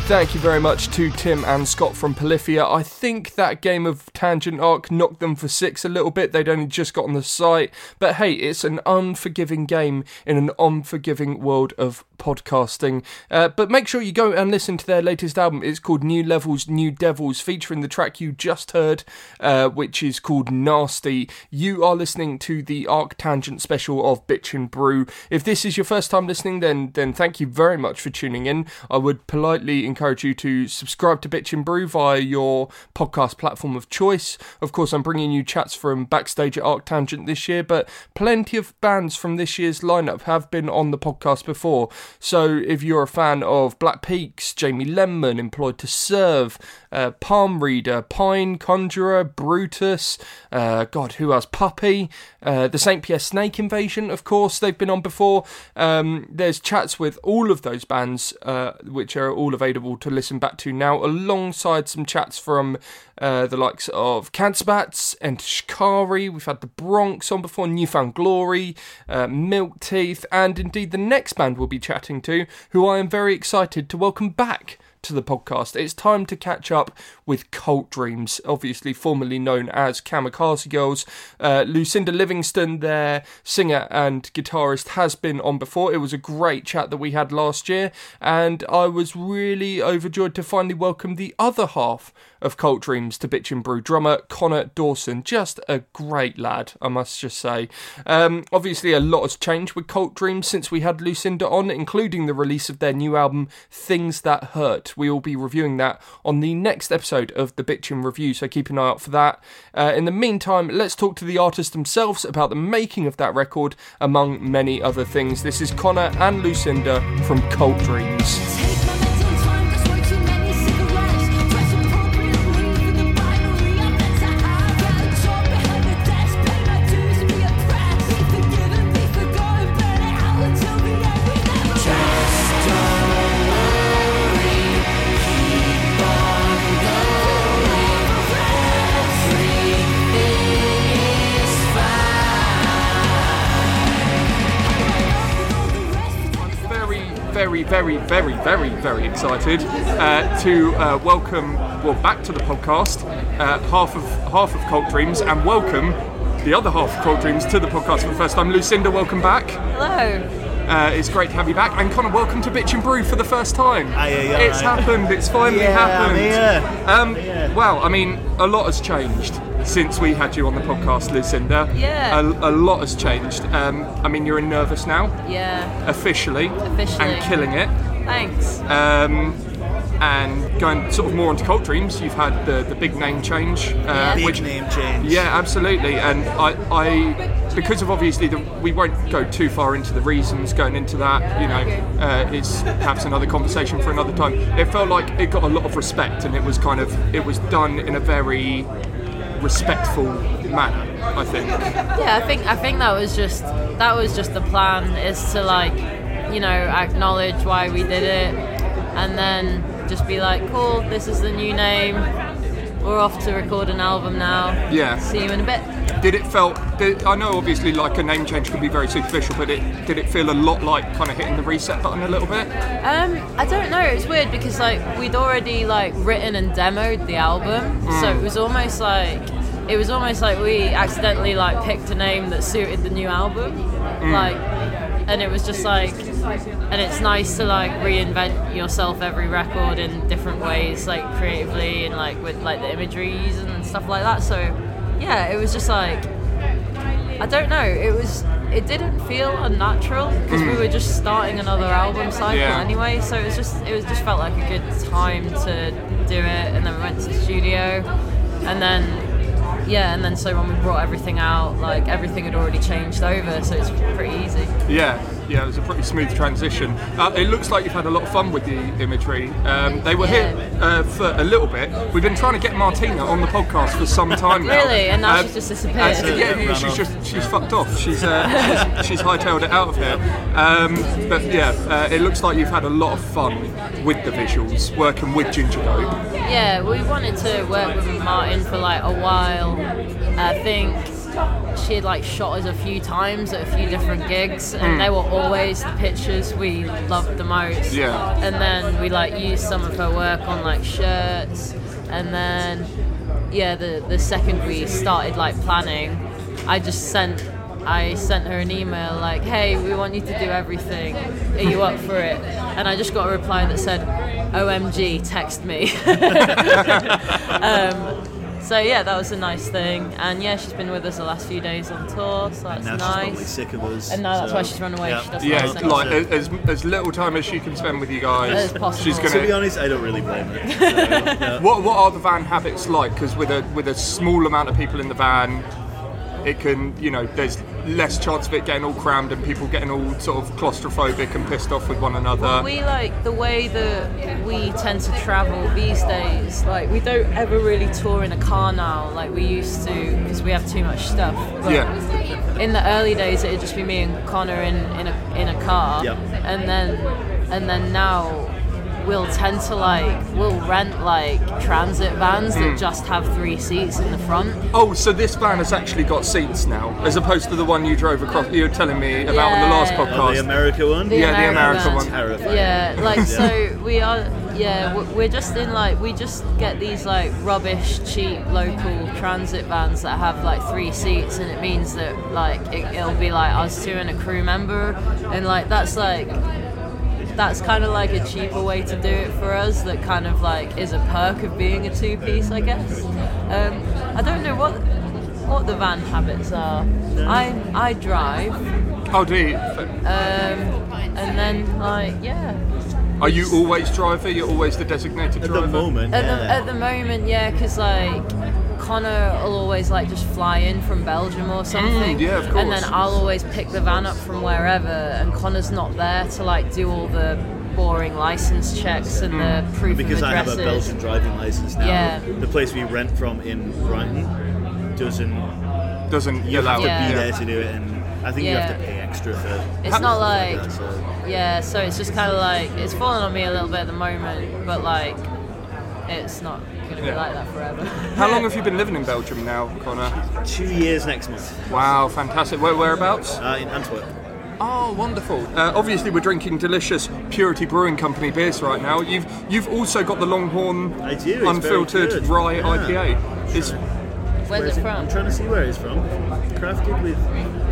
Thank you very much to Tim and Scott from Polyphia. I think that game of Tangent Arc knocked them for six a little bit. They'd only just got on the site. But hey, it's an unforgiving game in an unforgiving world of podcasting. Uh, but make sure you go and listen to their latest album. It's called New Levels, New Devils, featuring the track you just heard, uh, which is called Nasty. You are listening to the Arctangent special of Bitch and Brew. If this is your first time listening, then then thank you very much for tuning in. I would politely encourage you to subscribe to Bitch and Brew via your podcast platform of choice. Of course, I'm bringing you chats from backstage at Arctangent this year, but plenty of bands from this year's lineup have been on the podcast before. So if you're a fan of Black Peaks, Jamie Lenman, Employed to Serve, uh, Palm Reader, Pijn, Conjurer, Brutus, uh, God, who else? Puppy, uh, the St. Pierre Snake Invasion, of course, they've been on before. Um, there's chats with all of those bands, uh, which are all available to listen back to now, alongside some chats from uh, the likes of Cancerbats and Shikari. We've had the Bronx on before, Newfound Glory, uh, Milk Teeth, and indeed the next band we'll be chatting to, who I am very excited to welcome back to the podcast. It's time to catch up with Cult Dreams, obviously formerly known as Kamikaze Girls. Uh, Lucinda Livingstone, their singer and guitarist, has been on before. It was a great chat that we had last year, and I was really overjoyed to finally welcome the other half of Cult Dreams to Bitch and Brew drummer Connor Dawson. Just a great lad, I must just say. Um, obviously, a lot has changed with Cult Dreams since we had Lucinda on, including the release of their new album, Things That Hurt. We will be reviewing that on the next episode of the Bitchin' Review, so keep an eye out for that. Uh, in the meantime, let's talk to the artists themselves about the making of that record, among many other things. This is Connor and Lucinda from Cult Dreams. Very, very, very, very, excited uh, to uh, welcome, well, back to the podcast, uh, half of half of Cult Dreams, and welcome the other half of Cult Dreams to the podcast for the first time. Lucinda, welcome back. Hello. Uh, it's great to have you back, and Connor, welcome to Bitch and Brew for the first time. Aye, aye, aye. it's happened. It's finally Yeah, happened. I'm here. Um, Well, I mean, a lot has changed since we had you on the podcast, Lucinda. Yeah. A, a lot has changed. Um, I mean, you're in Nervus now, Yeah, officially, Officially. and killing it. thanks. Um, and going sort of more into Cult Dreams, you've had the, the big name change, uh, Big which name change. yeah, absolutely. And I, I because of obviously the, we won't go too far into the reasons going into that. You know, uh, it's perhaps another conversation for another time. It felt like it got a lot of respect, and it was kind of it was done in a very respectful manner. I think. Yeah, I think I think that was just that was just the plan is to like, you know, acknowledge why we did it, and then just be like, cool, this is the new name. We're off to record an album now. Yeah. See you in a bit. Did it felt? Did, I know obviously like a name change can be very superficial, but it did it feel a lot like kind of hitting the reset button a little bit? Um, I don't know. It's weird because like we'd already like written and demoed the album, so it was almost like it was almost like we accidentally like picked a name that suited the new album, like, and it was just like, and it's nice to like reinvent yourself every record in different ways, like creatively and like with like the imagery and stuff like that. So, yeah, it was just like I don't know. It was. It didn't feel unnatural because we mm. were just starting another album cycle Yeah. anyway. So it was just. It was just felt like a good time to do it, and then we went to the studio, and then. Yeah, and then so when we brought everything out, like everything had already changed over, so it's pretty easy. Yeah, yeah, it was a pretty smooth transition. Uh, it looks like you've had a lot of fun with the imagery. Um, they were Yeah. here uh, for a little bit. We've been trying to get Martina on the podcast for some time now. Really? And now Uh, she's just disappeared. uh, yeah, yeah, she's off. just she's fucked off. She's uh, she's, she's hightailed it out of here. Um, but yeah, uh, it looks like you've had a lot of fun with the visuals, working with Ginger Dope. Yeah, we wanted to work with Martin for like a while. I think she had like shot us a few times at a few different gigs, and they were always the pictures we loved the most. Yeah. And then we like used some of her work on like shirts, and then yeah, the the second we started like planning, I just sent. I sent her an email like, "Hey, we want you to do everything. Are you up for it?" And I just got a reply that said, "OMG, text me." um, so yeah, that was a nice thing. And yeah, she's been with us the last few days on tour, so that's Now she's probably nice. sick of us. And now that's so- why she's run away. Yeah. She doesn't Yeah, listen. like as, as little time as she can spend with you guys. As possible. She's To gonna. To be honest, I don't really blame her. So, yeah. What what are the van habits like? Because with a with a small amount of people in the van, it can you know there's less chance of it getting all crammed and people getting all sort of claustrophobic and pissed off with one another. we like the way that we tend to travel these days. Like we don't ever really tour in a car now, like we used to, because we have too much stuff. But Yeah. In the early days, it'd just be me and Connor in in a in a car, Yep. and then and then now we'll tend to like we'll rent like transit vans Hmm. that just have three seats in the front. oh, so this van has actually got seats now, as opposed to the one you drove across. You were telling me about on the last podcast. Oh, the America one? The Yeah, the American van. one. Terrifying. Yeah, like so we are yeah, we- we're just in like we just get these like rubbish, cheap local transit vans that have like three seats, and it means that like it, it'll be like us two and a crew member, and like that's like that's kind of like a cheaper way to do it for us. That kind of like is a perk of being a two piece, I guess. Um, I don't know what what the van habits are. I I drive, Oh, do you? um, and then like yeah. Are you always driver? You're always the designated driver. At driver? the moment, At, yeah. the, at the moment, yeah, because like Connor will always like just fly in from Belgium or something. Mm, yeah, of course. And then. I'll always pick the van up from wherever, and Connor's not there to like do all the boring license checks and the proof because of I have a. Belgian driving license now. Yeah. The place we rent from in Brighton doesn't. Doesn't You allow have to Yeah. be there to do it, and I think you have to pay extra for. It's not like that, so- yeah, so it's just kind of like it's falling on me a little bit at the moment, but like it's not gonna be Yeah. like that forever. How long have you been living in Belgium now, Connor? Two years next month Wow, fantastic. Where, whereabouts? uh, in Antwerp. Oh, wonderful. Uh, obviously, we're drinking delicious Purity Brewing Company beers right now. You've you've also got the Longhorn I do. It's Unfiltered. Rye Yeah. IPA. It's, Where's Where it is from? I'm trying to see where it's from. Crafted with.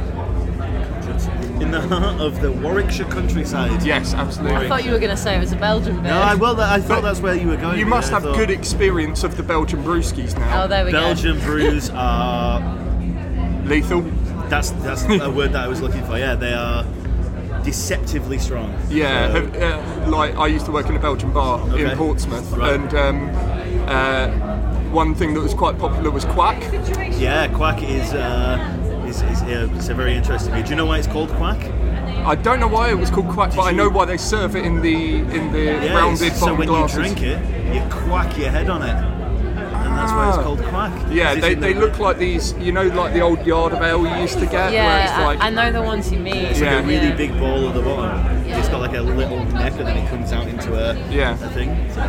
In the heart of the Warwickshire countryside. yes, absolutely. I thought you were gonna say it was a Belgian beer. No, I well, I thought that's where you were going. You must have thought good experience of the Belgian brewskis now. Oh, there we go. Belgian brews are. Lethal. That's that's a word that I was looking for. Yeah, they are deceptively strong. Yeah, So- uh, like I used to work in a Belgian bar in Portsmouth, Right. and um, uh, one thing that was quite popular was Kwak. yeah. Kwak is uh, is, is uh, it's a very interesting. beer. Do you know why it's called Kwak? I don't know why it was called Kwak, but I know why they serve it in the in the Yeah, rounded it's- so bottom when glasses. you drink it, you quack your head on it, and that's why it's Ah. called Kwak. Yeah, they, the- they look like these, you know, like the old yard of ale you used to get, where Yeah, it's like I, I know the ones you mean. It's like Yeah. a really big ball at the bottom. It's got like a little neck, and then it comes out into a Yeah. a thing. So,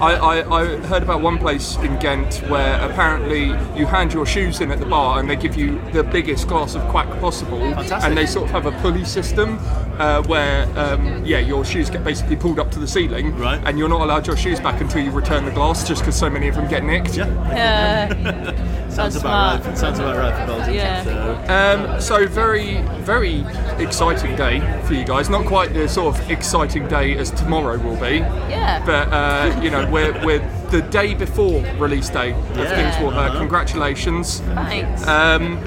I, I, I heard about one place in Ghent where apparently you hand your shoes in at the bar and they give you the biggest glass of Kwak possible, Fantastic. and they sort of have a pulley system uh, where um, yeah your shoes get basically pulled up to the ceiling, Right. and you're not allowed your shoes back until you return the glass, just because so many of them get nicked. yeah, Yeah, sounds That's about smart. right. Sounds about right for Belgium. Yeah. So, Um, so very, very exciting day for you guys. Not quite the sort of exciting day as tomorrow will be, yeah. but uh, you know we're, we're the day before release day of Yeah. Things Will Hurt. Uh-huh. Congratulations. Thanks. Um,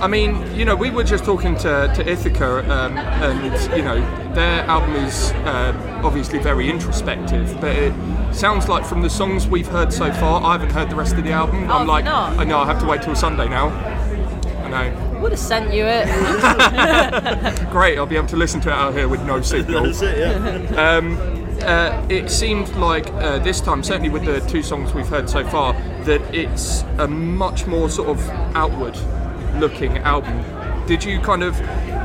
I mean, you know, we were just talking to, to Ithaca, um, and you know, their album is uh, obviously very introspective, but it sounds like from the songs we've heard so far, I haven't heard the rest of the album. Oh, I'm like, not? I know I have to wait till Sunday now. I know. Would have sent you it. Great, I'll be able to listen to it out here with no signal. that's it. Yeah. uh, it seemed like uh, this time, certainly with the two songs we've heard so far, that it's a much more sort of outward looking album. Did you kind of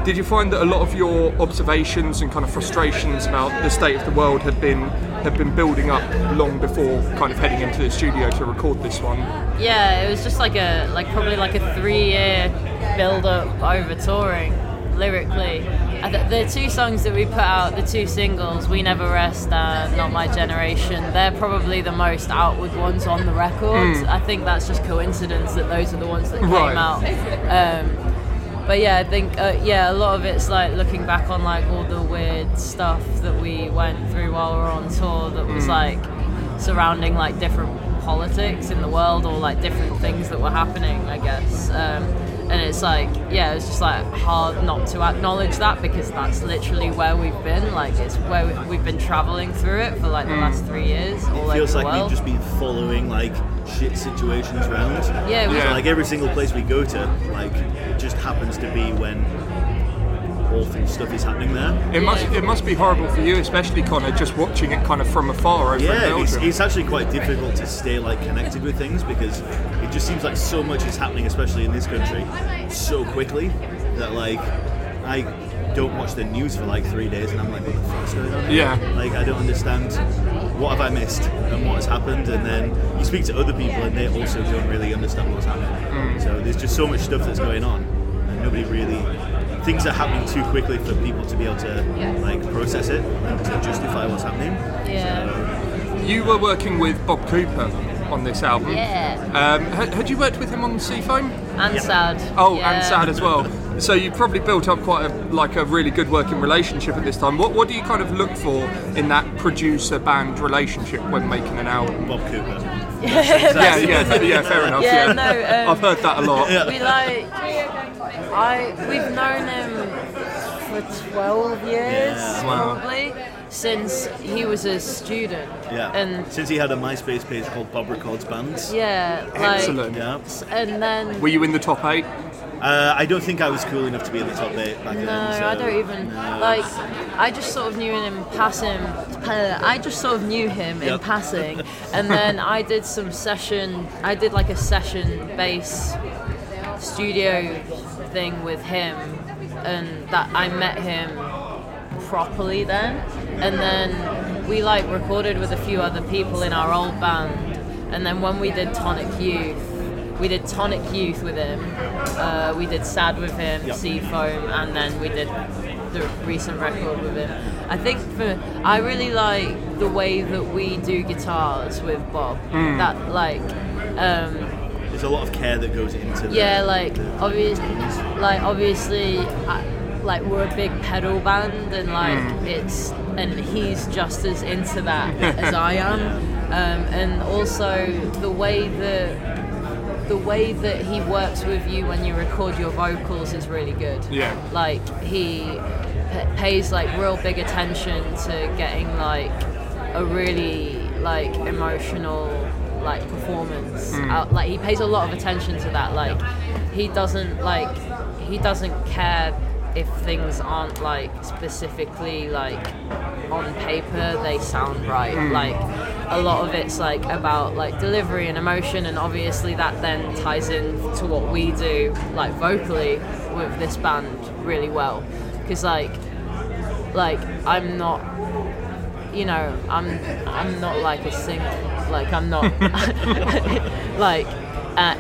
did you find that a lot of your observations and kind of frustrations about the state of the world had been had been building up long before kind of heading into the studio to record this one? Yeah, it was just like a like probably like a three year build up over touring lyrically. The, two songs that we put out, the two singles, We Never Rest and Not My Generation, they're probably the most outward ones on the record. I think that's just coincidence that those are the ones that came Right. out. Um, but yeah, I think uh, yeah, a lot of it's like looking back on like all the weird stuff that we went through while we were on tour that was like surrounding like different politics in the world or like different things that were happening, I guess. Um, and it's like yeah, it's just like hard not to acknowledge that because that's literally where we've been. Like it's where we- we've been traveling through it for like the last mm. three years It feels like we've just been following like shit situations around Yeah, Yeah. like every single place we go to, like it just happens to be when awful stuff is happening there. It must it must be horrible for you, especially Connor, just watching it kind of from afar over in Yeah, it's, Belgium. it's actually quite difficult to stay like connected with things because it just seems like so much is happening, especially in this country, so quickly that like I don't watch the news for like three days and I'm like, what the fuck's going on? here? Yeah. Like I don't understand what have I missed and what has happened, and then you speak to other people and they also don't really understand what's happening. Mm. So there's just so much stuff that's going on, and nobody really things are happening too quickly for people to be able to Yeah. like process it and to justify what's happening. Yeah. You were working with Bob Cooper on this album. Yeah. Um, had, had you worked with him on Seafoam? And sad. Oh, yeah. and Sad as well. So you probably built up quite a like a really good working relationship at this time. What what do you kind of look for in that producer band relationship when making an album? Bob Cooper. Yeah, yeah, yeah, fair enough. Yeah, Yeah, no, um, I've heard that a lot. We like, I we've known him for twelve years Yeah. Wow. probably since he was a student. Yeah. And since he had a MySpace page called Bob Records Bands. yeah, like, Excellent. Yeah. and then Were you in the top eight? Uh, I don't think I was cool enough to be in the top eight back No, then. so- I don't even No. like. I just sort of knew him passing. Uh, I just sort of knew him in passing, and then I did some session. I did like a session bass studio thing with him, and that I met him properly then, and then we like recorded with a few other people in our old band, and then when we did Tonic Youth. We did Tonic Youth with him. Uh, we did Sad with him, Yep. Seafoam, and then we did the recent record with him. I think for I really like the way that we do guitars with Bob. That like, um, There's a lot of care that goes into the, yeah, like obviously, like obviously, I, like we're a big pedal band, and like it's and he's just as into that as I am, um, and also the way that the way that he works with you when you record your vocals is really good. Yeah. Like he p- pays like real big attention to getting like a really like emotional like performance out like he pays a lot of attention to that like he doesn't like he doesn't care if things aren't like specifically like on paper they sound right. Like a lot of it's like about like delivery and emotion and obviously that then ties in to what we do like vocally with this band really well. Because like like i'm not you know i'm i'm not like a singer. Like i'm not like uh,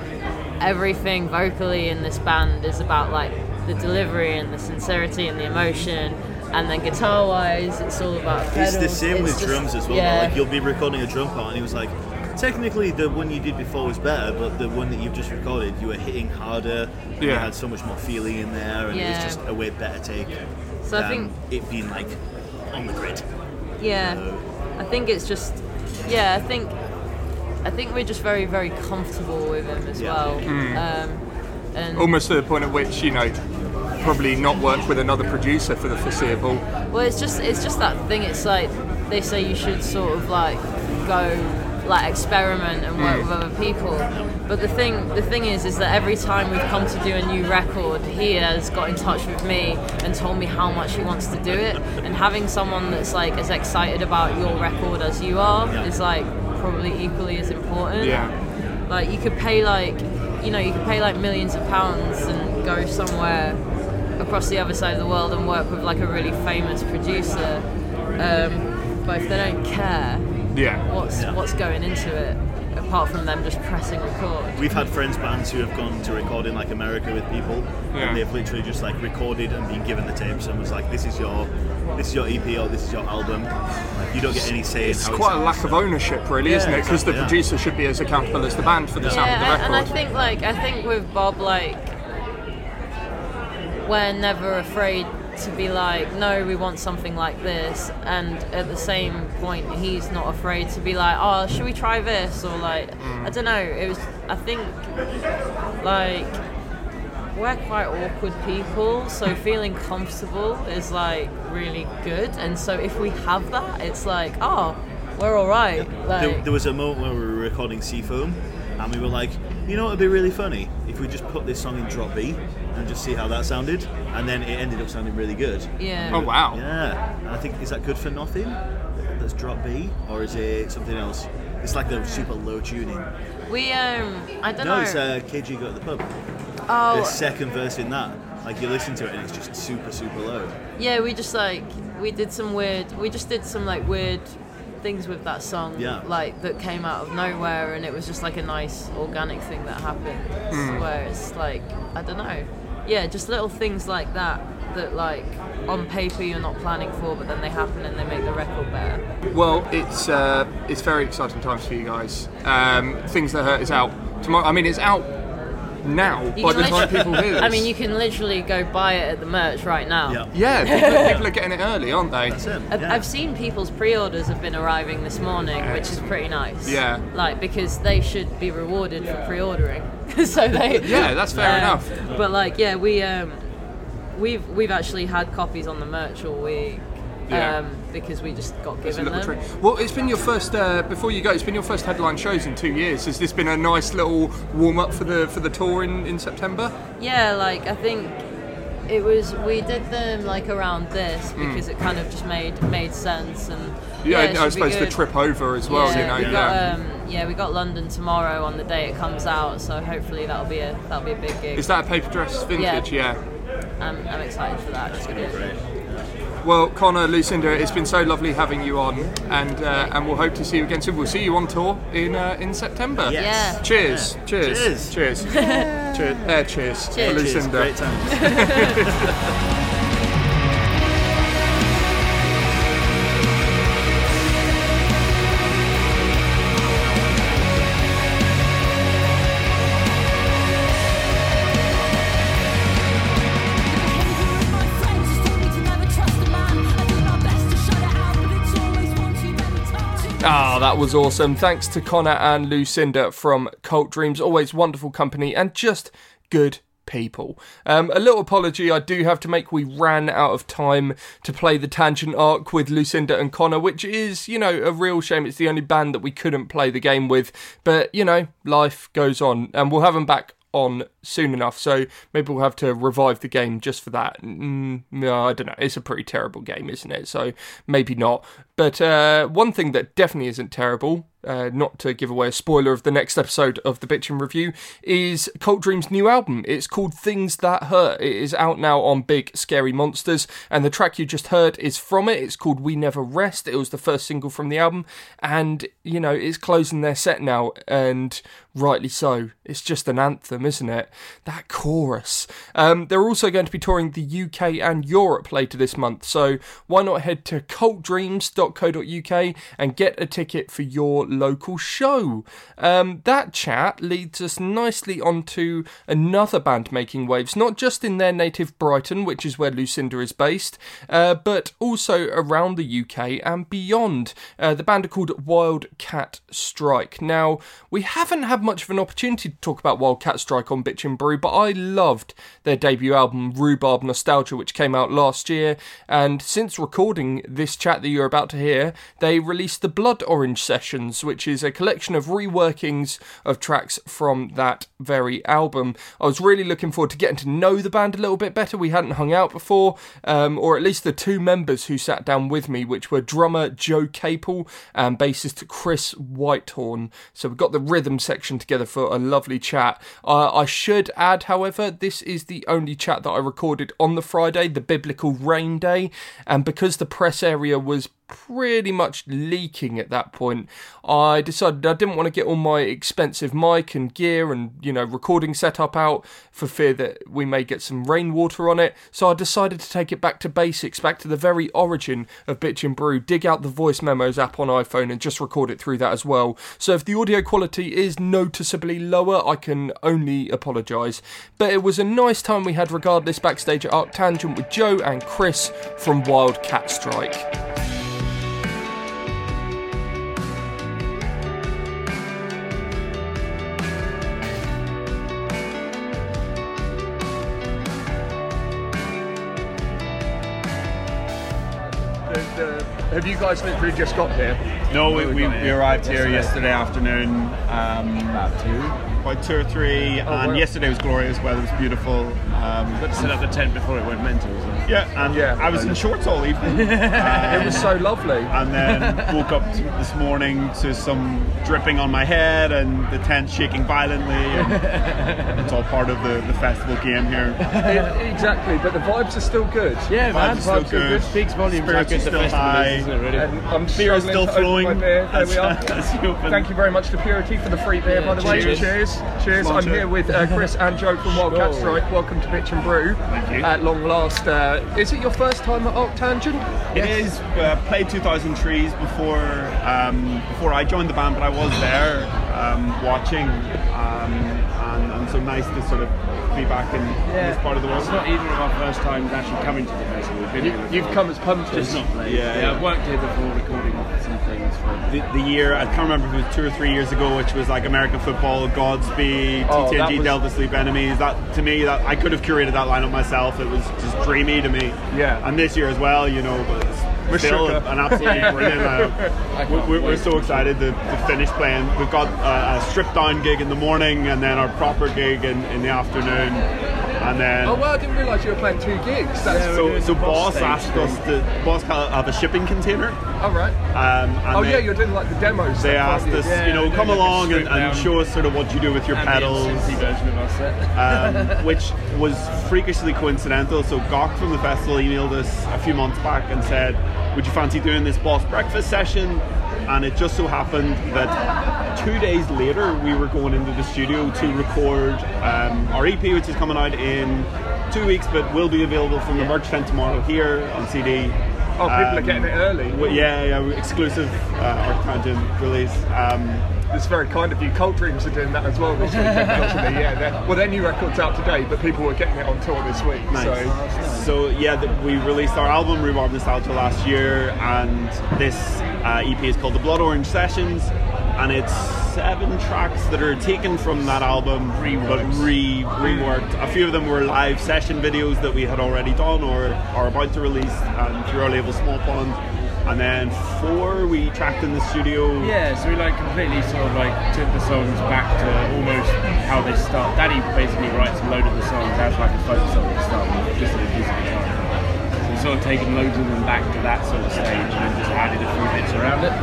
everything vocally in this band is about like the delivery and the sincerity and the emotion and then guitar wise it's all about It's the pedals. same with just- drums as well. yeah Like you'll be recording a drum part, and he was like, technically the one you did before was better, but the one that you've just recorded, you were hitting harder. You had so much more feeling in there, and it was just a way better take. So I think- it being like on the grid. Yeah, I think it's just yeah. I think I think we're just very very comfortable with him as Yeah. well. Um, and Almost to the point at which you know probably not work with another producer for the foreseeable. well, it's just it's just that thing. It's like they say you should sort of like go like experiment and work mm. with other people. But the thing the thing is is that every time we've come to do a new record, he has got in touch with me and told me how much he wants to do it. And having someone that's like as excited about your record as you are is like probably equally as important. Yeah. Like you could pay like, you know, you could pay like millions of pounds and go somewhere across the other side of the world and work with like a really famous producer. Um, but if they don't care, Yeah. what's Yeah. what's going into it apart from them just pressing record? We've had friends bands who have gone to record in like America with people, Yeah. and they've literally just like recorded and been given the tapes and was like, "This is your, this is your EP or this is your album." Like you don't get any say in It's how quite a lack of ownership, really, Yeah, isn't it? Because the exactly, yeah. producer should be as accountable as the band for the sound of the Yeah, record. and I think like I think with Bob like we're never afraid to be like, no, we want something like this, and at the same point, he's not afraid to be like, oh, should we try this, or like, I don't know. It was, I think, like we're quite awkward people, so feeling comfortable is like really good, and so if we have that, it's like, oh, we're all right. Like, There, there was a moment where we were recording Seafoam, and we were like, you know, it'd be really funny if we just put this song in drop B and just see how that sounded, and then it ended up sounding really good. yeah. oh wow. Yeah, and I think is that good for nothing? That's drop B, or is it something else? It's like the super low tuning. We um, I don't No, know. No, it's uh, KG Go to the Pub. oh, The second verse in that, like you listen to it and it's just super super low. Yeah, we just like we did some weird. We just did some like weird things with that song. Yeah. Like that came out of nowhere, and it was just like a nice organic thing that happened. Where it's like I don't know. Yeah, just little things like that that like on paper you're not planning for, but then they happen and they make the record better. Well, it's uh, it's very exciting times for you guys. Um, Things that hurt is out tomorrow. I mean, it's out now You by can the time literally- people hear this. I mean, you can literally go buy it at the merch right now. Yeah. yeah, people, people are getting it early, aren't they? That's it. I've, yeah. I've seen people's pre-orders have been arriving this morning, which is pretty nice. Yeah. Like because they should be rewarded for pre-ordering. so they. Yeah, that's fair um, enough. But like, yeah, we um, we've we've actually had copies on the merch all week. Yeah. Um, because we just got given them. treat. Well, it's been your first. Uh, before you go, it's been your first headline shows in two years. Has this been a nice little warm up for the for the tour in, in September? Yeah, like I think it was we did them like around this because it kind of just made made sense and Hmm. Yeah, I suppose the trip over as well. yeah, you know, we got um, yeah, we got London tomorrow on the day it comes out, so hopefully that'll be a that'll be a big gig. Is that a paper dress vintage? Yeah. I'm, I'm excited for that. It's good. Great. Well, Connor, Lucinda, it's been so lovely having you on, and uh, and we'll hope to see you again soon. We'll see you on tour in uh, in September. Yes. Yeah. Cheers. Cheers. Cheers. Cheers. cheers. Uh, cheers. For Cheers. Cheers, Lucinda. Great times. Ah, that was awesome. Thanks to Connor and Lucinda from Cult Dreams. Always wonderful company and just good people. Um, a little apology I do have to make. We ran out of time to play the Tangent Arc with Lucinda and Connor, which is, you know, a real shame. It's the only band that we couldn't play the game with. But, you know, life goes on. And we'll have them back on soon enough. So maybe we'll have to revive the game just for that. Mm, no, I don't know. It's a pretty terrible game, isn't it? So maybe not. But uh, one thing that definitely isn't terrible, uh, not to give away a spoiler of the next episode of the Bitch and Brew, is Cult Dream's new album. It's called Things That Hurt. It is out now on Big Scary Monsters, and the track you just heard is from it. It's called We Never Rest. It was the first single from the album, and you know it's closing their set now, and rightly so. It's just an anthem, isn't it? That chorus. Um, they're also going to be touring the UK and Europe later this month, so why not head to cultdreams.co.uk and get a ticket for your local show? Um, that chat leads us nicely onto another band making waves, not just in their native Brighton, which is where Lucinda is based, uh, but also around the UK and beyond. Uh, the band are called Wildcat Strike. Now, we haven't had much of an opportunity to talk about Wildcat Strike on Bitch and Brew, but I loved their debut album, Rhubarb Nostalgia, which came out last year. And since recording this chat that you're about to hear, they released the Blood Orange Sessions, which is a collection of reworkings of tracks from that very album. I was really looking forward to getting to know the band a little bit better. We hadn't hung out before, um, or at least the two members who sat down with me, which were drummer Joe Capel and bassist Chris Whitehorn. So we got the rhythm section together for a lovely chat. Uh, I should add, however, this is the only chat that I recorded on the Friday, the biblical rain day, and because the press area was pretty much leaking at that point. I decided I didn't want to get all my expensive mic and gear and, you know, recording setup out for fear that we may get some rainwater on it. So I decided to take it back to basics, back to the very origin of Bitch and Brew, dig out the voice memos app on iPhone and just record it through that as well. So if the audio quality is noticeably lower, I can only apologise. But it was a nice time we had regardless backstage at Arctangent with Joe and Chris from Wildcat Strike. Have you guys literally just got here? No, we, we, we arrived here yesterday afternoon. Um, about two. About two or three. and wow. yesterday was glorious. Weather it was beautiful. Um, Got to set up the tent before it went mental. So. yeah, and Yeah. I was in shorts all evening. It was so lovely. and then woke up this morning to some dripping on my head and the tent shaking violently. And it's all part of the, the festival game here. It- exactly, but the vibes are still good. Yeah, man. Vibes are still good. Speaks volumes how Spirits good are the still festival high. is, isn't it, really? I'm Beer is still flowing. My beer. There we are. as you open. Thank you very much to Purity for the free beer, by the way. Cheers. Cheers. Cheers. I'm here with uh, Chris and Joe from Wildcat Sure. Strike. Welcome to Bitch and Brew. Thank you. At long last, uh, Uh, is it your first time at Arctangent? It is uh, played 2000 Trees before um, before I joined the band, but I was there um, watching, um, and, and so nice to sort of be back in this part of the world. It's not either of our first times actually coming to the festival. We've been you, here you've come as punters. Just not played. Yeah, Yeah, yeah. I've worked here before recording some things for. the, the year I can't remember if it was two or three years ago, which was like American football, Godspeed, Oh, TTNG, was- Delta Sleep Enemies. That to me, that I could have curated that lineup myself. It was just dreamy to me. Yeah. And this year as well, you know, but it's still an absolutely brilliant lineup. We- We're, we're so excited to, to finish playing. We've got a, a stripped down gig in the morning, and then our proper gig in, in the afternoon, and then. Oh well, I didn't realise you were playing two gigs. That's so, so boss boss asked thing. us to boss ca- have a shipping container. all right. Um, and Oh they- yeah, you're doing like the demos. they asked us, Yeah, you know, come like along and, and show us sort of what you do with your pedals, version of our set. um, which was freakishly coincidental. So Goc from the festival emailed us a few months back and said, "Would you fancy doing this boss breakfast session?" And it just so happened that two days later we were going into the studio to record um, our EP, which is coming out in two weeks, but will be available from the merch tent tomorrow here on CD. Oh, people are Um, getting it early. yeah, yeah, exclusive uh, Arctangent release. Um, It's very kind of you. Cult Dreams are doing that as well this weekend, actually. Yeah, well, their new record's out today, but people were getting it on tour this week. So, So yeah, the, we released our album Rhubarb Nostalgia last year, and this uh, EP is called the Blood Orange Sessions, and it's seven tracks that are taken from that album, but re reworked. A few of them were live session videos that we had already done or are about to release um, through our label Small Pond, and then four we tracked in the studio. Yeah, so we like completely sort of like took the songs back to almost how they start. Danny basically writes a load of the songs as like a folk song to start with, just with a piece of guitar. So we sort of taken loads of them back to that sort of stage and then just added a few bits around it,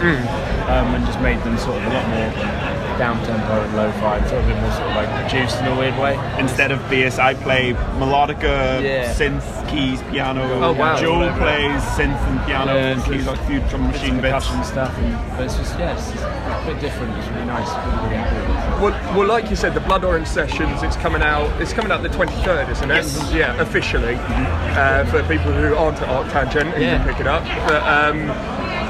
um, and just made them sort of a lot more down tempo and lo-fi, sort of a bit more sort of like produced in a weird way. Instead of bass, I play melodica, Yeah. synth, keys, piano. Oh, wow. Joe Whatever. plays synth and piano Yeah, and so keys, it's like a few drum machine bits. percussion stuff, and, but it's just yeah, it's just a bit different. It's really nice. Really, really happy with it. well, well, like you said, the Blood Orange Sessions. It's coming out. It's coming out the 23rd, isn't it? Yeah, officially. Uh, for people who aren't at Arctangent, who Yeah. can pick it up. But um,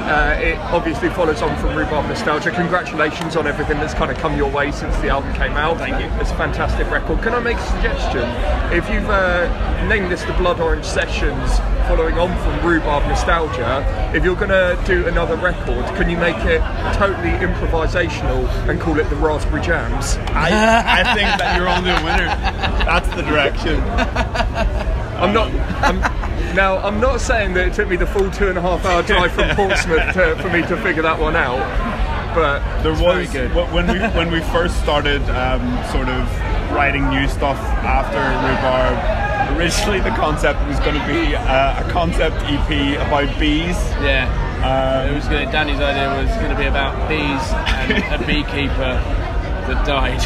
uh, it obviously follows on from Rhubarb Nostalgia. Congratulations on everything that's kind of come your way since the album came out. Thank you. It's a fantastic record. Can I make a suggestion? If you've uh, named this the Blood Orange Sessions, following on from Rhubarb Nostalgia, if you're going to do another record, can you make it totally improvisational and call it the Raspberry Jams? I, I think that you're on the winner. That's the direction. I'm not. I'm, now, I'm not saying that it took me the full two and a half hour drive from Portsmouth to, for me to figure that one out, but There it's very was good. when we when we first started um, sort of writing new stuff after Rhubarb. Originally, the concept was going to be uh, a concept EP about bees. Yeah. Um, It was going. Danny's idea was going to be about bees and a beekeeper that died.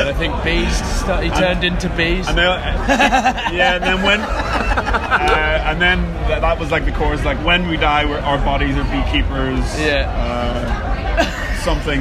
And I think bees. Start, he turned into bees. And then, yeah, and then when, uh, and then th- that was like the chorus, like when we die, we're, our bodies are beekeepers. Yeah. Uh, something,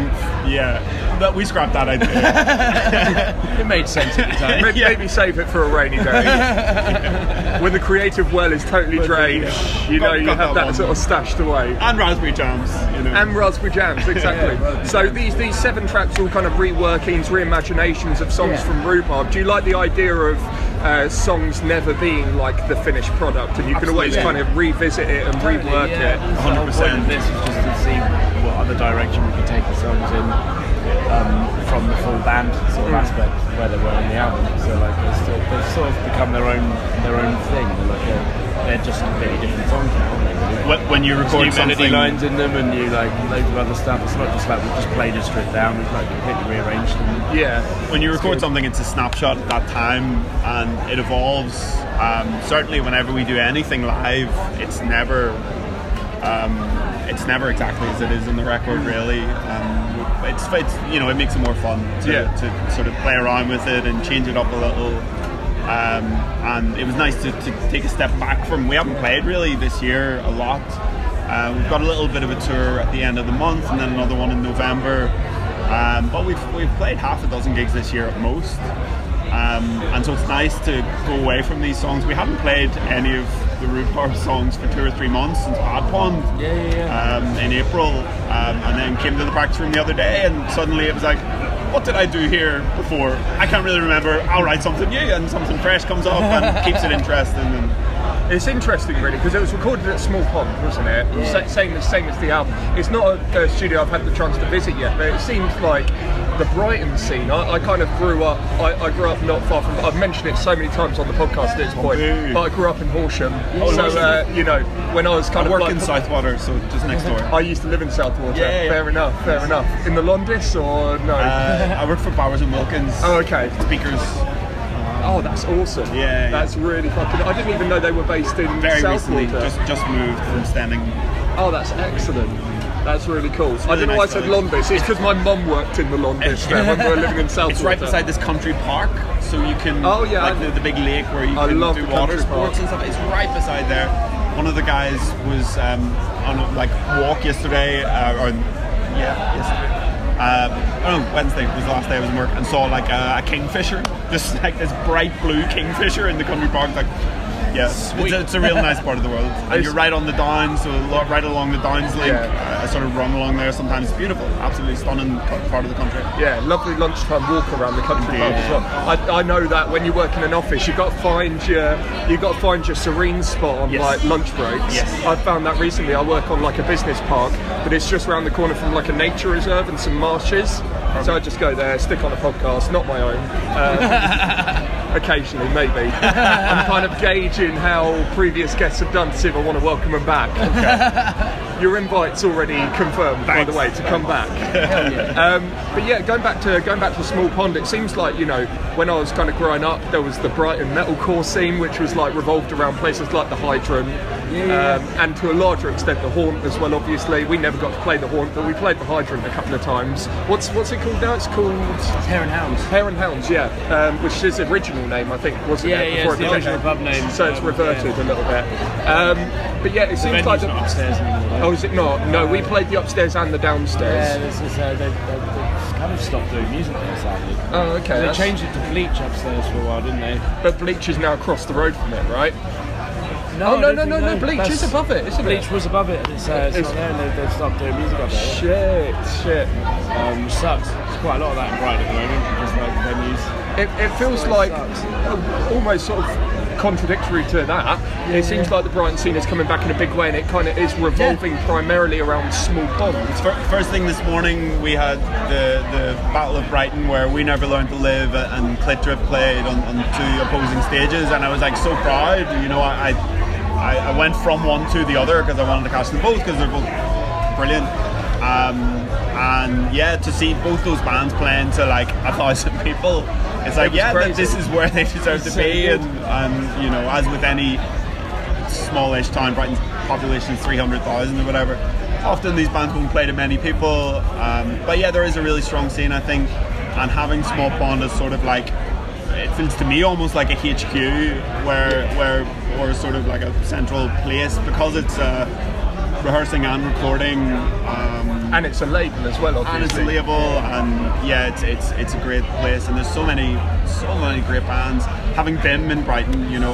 yeah. but we scrapped that idea. It made sense at the time. Maybe, maybe save it for a rainy day. when the creative well is totally drained, you know Got- you got have that that sort of stashed away. and raspberry jams, you know. And raspberry jams, exactly. so these these seven tracks are all kind of reworkings, reimaginations of songs Yeah. from Rhubarb. Do you like the idea of uh, songs never being like the finished product, and you can always Absolutely. kind of revisit it and rework yeah, it? The whole point of this is just to see what other direction we can take the songs in um, from the full band sort of aspect where they were on the album. So like they're still, they've sort of become their own their own thing. They're like a, they're just completely different songs now. Aren't they, really? when, you record melody something, lines in them and you like loads of other stuff. It's not just like we've just played it stripped down. We've like completely rearranged them. Yeah. when you record something, it's a snapshot at that time, and it evolves. Um, certainly, whenever we do anything live, it's never, um, it's never exactly as it is in the record. Really, um, it's, it's you know it makes it more fun to, Yeah. to sort of play around with it and change it up a little. Um, and it was nice to, to take a step back from. We haven't played really this year a lot. Uh, we've got a little bit of a tour at the end of the month, and then another one in November. Um, but we've we've played half a dozen gigs this year at most, um, and so it's nice to go away from these songs. We haven't played any of the Rhubarb songs for two or three months since Bad Pond. Yeah, yeah, yeah. Um, in April, um, and then came to the practice room the other day, and suddenly it was like, what did I do here before? I can't really remember. I'll write something new, and something fresh comes up and keeps it interesting. And It's interesting, really, because it was recorded at Small Pond, wasn't it? Sa- Same as same as the album. It's not a, a studio I've had the chance to visit yet, but it seems like the Brighton scene. I, I kind of grew up. I, I grew up not far from. I've mentioned it so many times on the podcast at this point, really? but I grew up in Horsham. Oh, so uh, you know, when I was kind I of work like, in Southwater, so just next door. I used to live in Southwater. Yeah, yeah. Fair enough. Fair enough. In the Londis or no? Uh, I work for Bowers and Wilkins. oh, okay. Speakers. Oh, that's awesome. Yeah, yeah. That's really fucking. I didn't even know they were based in Very Southwater. recently, just just moved from Steyning. Oh, that's excellent. That's really cool. I really don't know why I said. Londis. It's because my mum worked in the Londis there when we were living in South. It's right beside this country park, so you can. Oh, yeah, I like the, the big lake where you I can do water sports and stuff. It's right beside there. One of the guys was um, on a like walk yesterday, uh, or yeah, yesterday. Um, oh no, Wednesday was the last day I was in work, and saw like a, a kingfisher, just like this bright blue kingfisher in the country park. Like, yeah, it's, it's a real nice part of the world. And you're right on the downs, so right along the downs link. Yeah. Uh, I sort of run along there sometimes. It's beautiful, absolutely stunning part of the country. Yeah, lovely lunchtime walk around the country as well. I, I know that when you work in an office, you've got to find your you've got to find your serene spot on Yes. like lunch breaks. Yes. I found that recently. I work on like a business park, but it's just around the corner from like a nature reserve and some marshes. So I just go there, stick on a podcast, not my own. Um, occasionally, maybe. I'm kind of gauging how previous guests have done to see if I want to welcome them back. Okay. Your invite's already confirmed, by the way, to come back. Um, but yeah, going back to going back to Small Pond, it seems like you know when I was kind of growing up, there was the Brighton metalcore scene, which was like revolved around places like the Hydrant, um, and to a larger extent the Haunt as well. Obviously, we never got to play the Haunt, but we played the Hydrant a couple of times. What's what's it called now? It's called Hare and Hounds. Hare and Hounds, yeah, um, which is his original name, I think, wasn't Yeah, it? yeah, before it's it the became- original pub name. So it's Um, reverted yeah. a little bit. Um, but yeah, it seems like the, not upstairs anymore. Oh, is it not? No, we played the upstairs and the downstairs. Yeah, this is, uh, they, they, they kind of stopped doing music there, sadly. Oh, okay. They changed it to Bleach upstairs for a while, didn't they? But Bleach is now across the road from it, right? No, Oh, I no, don't no, no, no, Bleach that's- is above it, isn't Bleach it? was above it, and it's, uh, it's, It's- not there, and they, they've stopped doing music up there. Shit, shit. Um, which sucks. There's quite a lot of that in Brighton at the moment, just like venues. It, it feels it like sucks. almost sort of contradictory to that. it seems like the Brighton scene is coming back in a big way, and it kind of is revolving primarily around small ponds. First thing this morning, we had the, the Battle of Brighton, where We Never Learned to Live and Clitdrift played on, on two opposing stages, and I was like so proud. You know, I I, I went from one to the other because I wanted to catch them both because they're both brilliant. Um, and yeah, to see both those bands playing to like a thousand people, it's like was yeah, crazy. this is where they deserve to So be. And, and you know, as with any smallish town, Brighton's population is 300,000 or whatever. Often these bands won't play to many people, um, but yeah, there is a really strong scene, I think, and having Small Pond is sort of like it feels to me almost like a HQ where where or sort of like a central place because it's uh, rehearsing and recording. Um, And it's a label as well, and it's a label, and yeah, it's it's it's a great place, and there's so many so many great bands. Having been in Brighton, you know,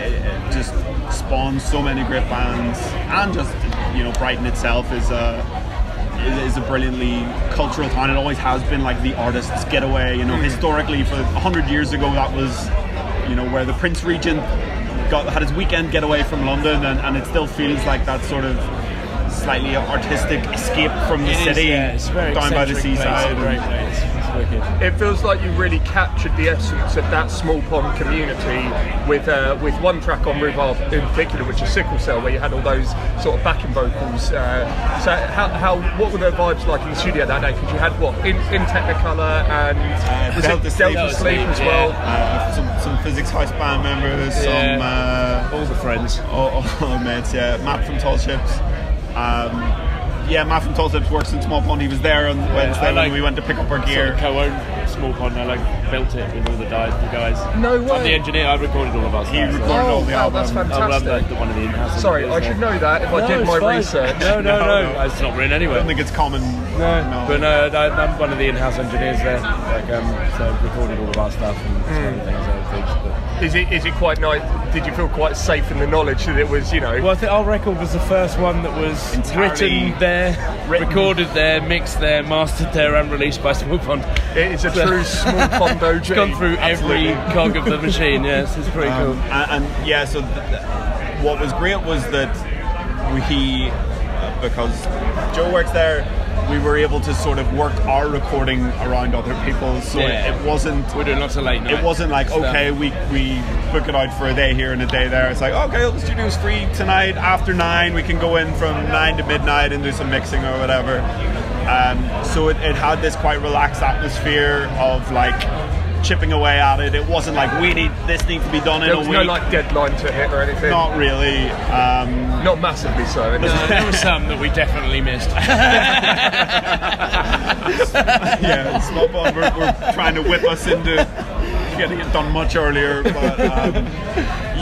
it, it just spawns so many great bands, and just you know, Brighton itself is a is, is a brilliantly cultural town. It always has been like the artist's getaway. You know, hmm. historically, for hundred years ago, that was you know where the Prince Regent got had his weekend getaway from London, and, and it still feels like that sort of slightly artistic escape from the It is, city yeah, it's very down by the seaside. a great place. It's wicked. It feels like you really captured the essence of that small pond community with uh, with one track on Rhubarb in particular, which is Sickle Cell, where you had all those sort of backing vocals. Uh, so, how, how what were the vibes like in the studio that day? Because you had what in, in Technicolor and Uh, was Delta it Sleep. Delta Sleep Sleep, as yeah. well? Uh, some, some physics house band members, some Yeah. uh, All the friends. all, all our mates, yeah. Matt from Tall Ships. Um, yeah, Matt from Tall Ships works in Small Pond. He was there on Wednesday I like- when we went to pick up our Sort gear. of co-owned small pond. I like built it with all the guys. The guys. No I'm the engineer. I recorded all of us. He stuff. so- recorded Oh all the wow, album. that's I'm like fantastic. the, one of the in-house. Sorry, I should know that if I did my fine. research. No, no, No, no. no. It's not written anyway. I don't think it's common. No, but no, I- I'm one of the in-house engineers there. Like, um, so I've recorded all of our stuff and mm. things, other things. But Is it is it quite nice? Did you feel quite safe in the knowledge that it was you know? Well, I think our record was the first one that was Entirely written there, recorded there, mixed there, mastered there, and released by Small Pond. It is a true small pond OG. It's gone through every cog of the machine. Yes, it's pretty cool. and, and yeah, so th- th- what was great was that we, uh, because Joe works there, we were able to sort of work our recording around other people's. So Yeah. it, it wasn't. We're doing lots of late night. It wasn't like stuff. okay, we we book it out for a day here and a day there. It's like okay, the studio's free tonight after nine. We can go in from nine to midnight and do some mixing or whatever. Um, so it, it had this quite relaxed atmosphere of like chipping away at it. It wasn't like we need this needs to be done in a There a was week. no like deadline to hit or anything. Not really. Um, Not massively so. anyway. Uh, there were some that we definitely missed. yeah, Small Pond were, were trying to whip us into getting it done much earlier. But um,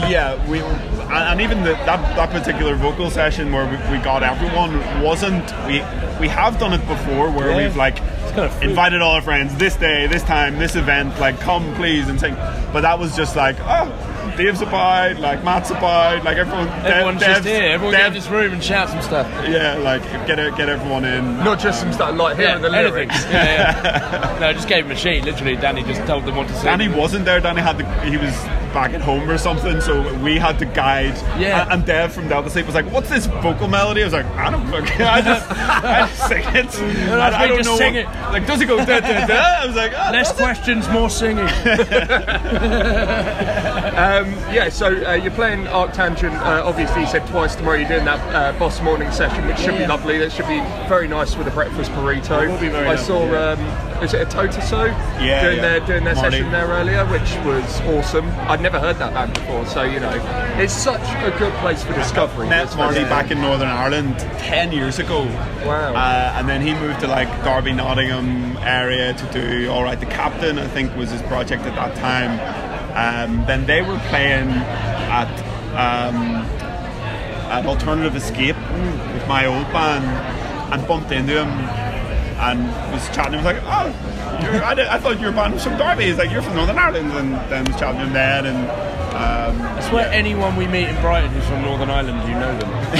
yeah, we and, and even the, that that particular vocal session where we, we got everyone wasn't we we have done it before where Yeah. we've like kind of invited all our friends this day, this time, this event, like come please and sing. But that was just like oh. Dave's abide, like Matt's abide, like everyone. Dev- Everyone's just Dev's- here. Everyone get in Dev- this room and shout some stuff. Yeah, like get it, get everyone in. Not just some stuff like here hearing the anything. lyrics. Yeah, yeah. no, I just gave him a sheet. Literally, Danny just told them what to say. Danny wasn't there. Danny had the, he was back at home or something, so we had to guide. Yeah. And, and Dev from Delta Sleep was like, "What's this vocal melody?" I was like, "I don't fucking. I just, I just sing it. Well, I, I don't just know. sing what- it. Like, does it go da da da? I was like, oh, Less does it?" questions, more singing. Um, yeah, so uh, you're playing Arctangent. Uh, obviously, you said twice tomorrow. You're doing that uh, Boss Morning session, which should be lovely. That should be very nice with a breakfast burrito. It will be very I lovely, saw. yeah. Um, is it a Totoso? Yeah, doing yeah. their doing their Marty. session there earlier, which was awesome. I'd never heard that band before, so you know, it's such a good place for discovery. Met Marty back in Northern Ireland ten years ago. Wow. Uh, and then he moved to like Derby, Nottingham area to do Alright the Captain. I think was his project at that time. Um, then they were playing at um, at Alternative Escape with my old band and bumped into him and was chatting. He was like, "Oh, you're, I, did- I thought your band was from Derby." He's like, "You're from Northern Ireland," and then was chatting to him then. And um, I swear, anyone we meet in Brighton who's from Northern Ireland, you know them.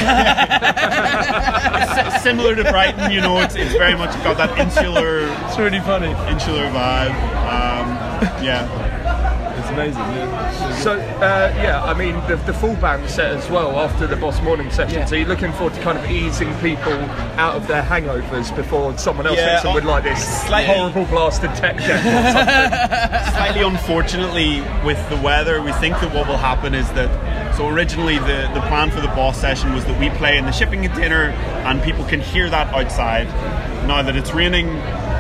s- similar to Brighton, you know, it's, it's very much got that insular It's really funny. insular vibe. Um, yeah. Amazing. Yeah. So uh, yeah, I mean the, the full band set as well after the Boss Morning session. Yeah. So you're looking forward to kind of easing people out of their hangovers before someone else Yeah, hits them with like this slightly- horrible blasted tech deck or something. Slightly unfortunately, with the weather, we think that what will happen is that. So originally, the, the plan for the boss session was that we play in the shipping container, and people can hear that outside. Now that it's raining,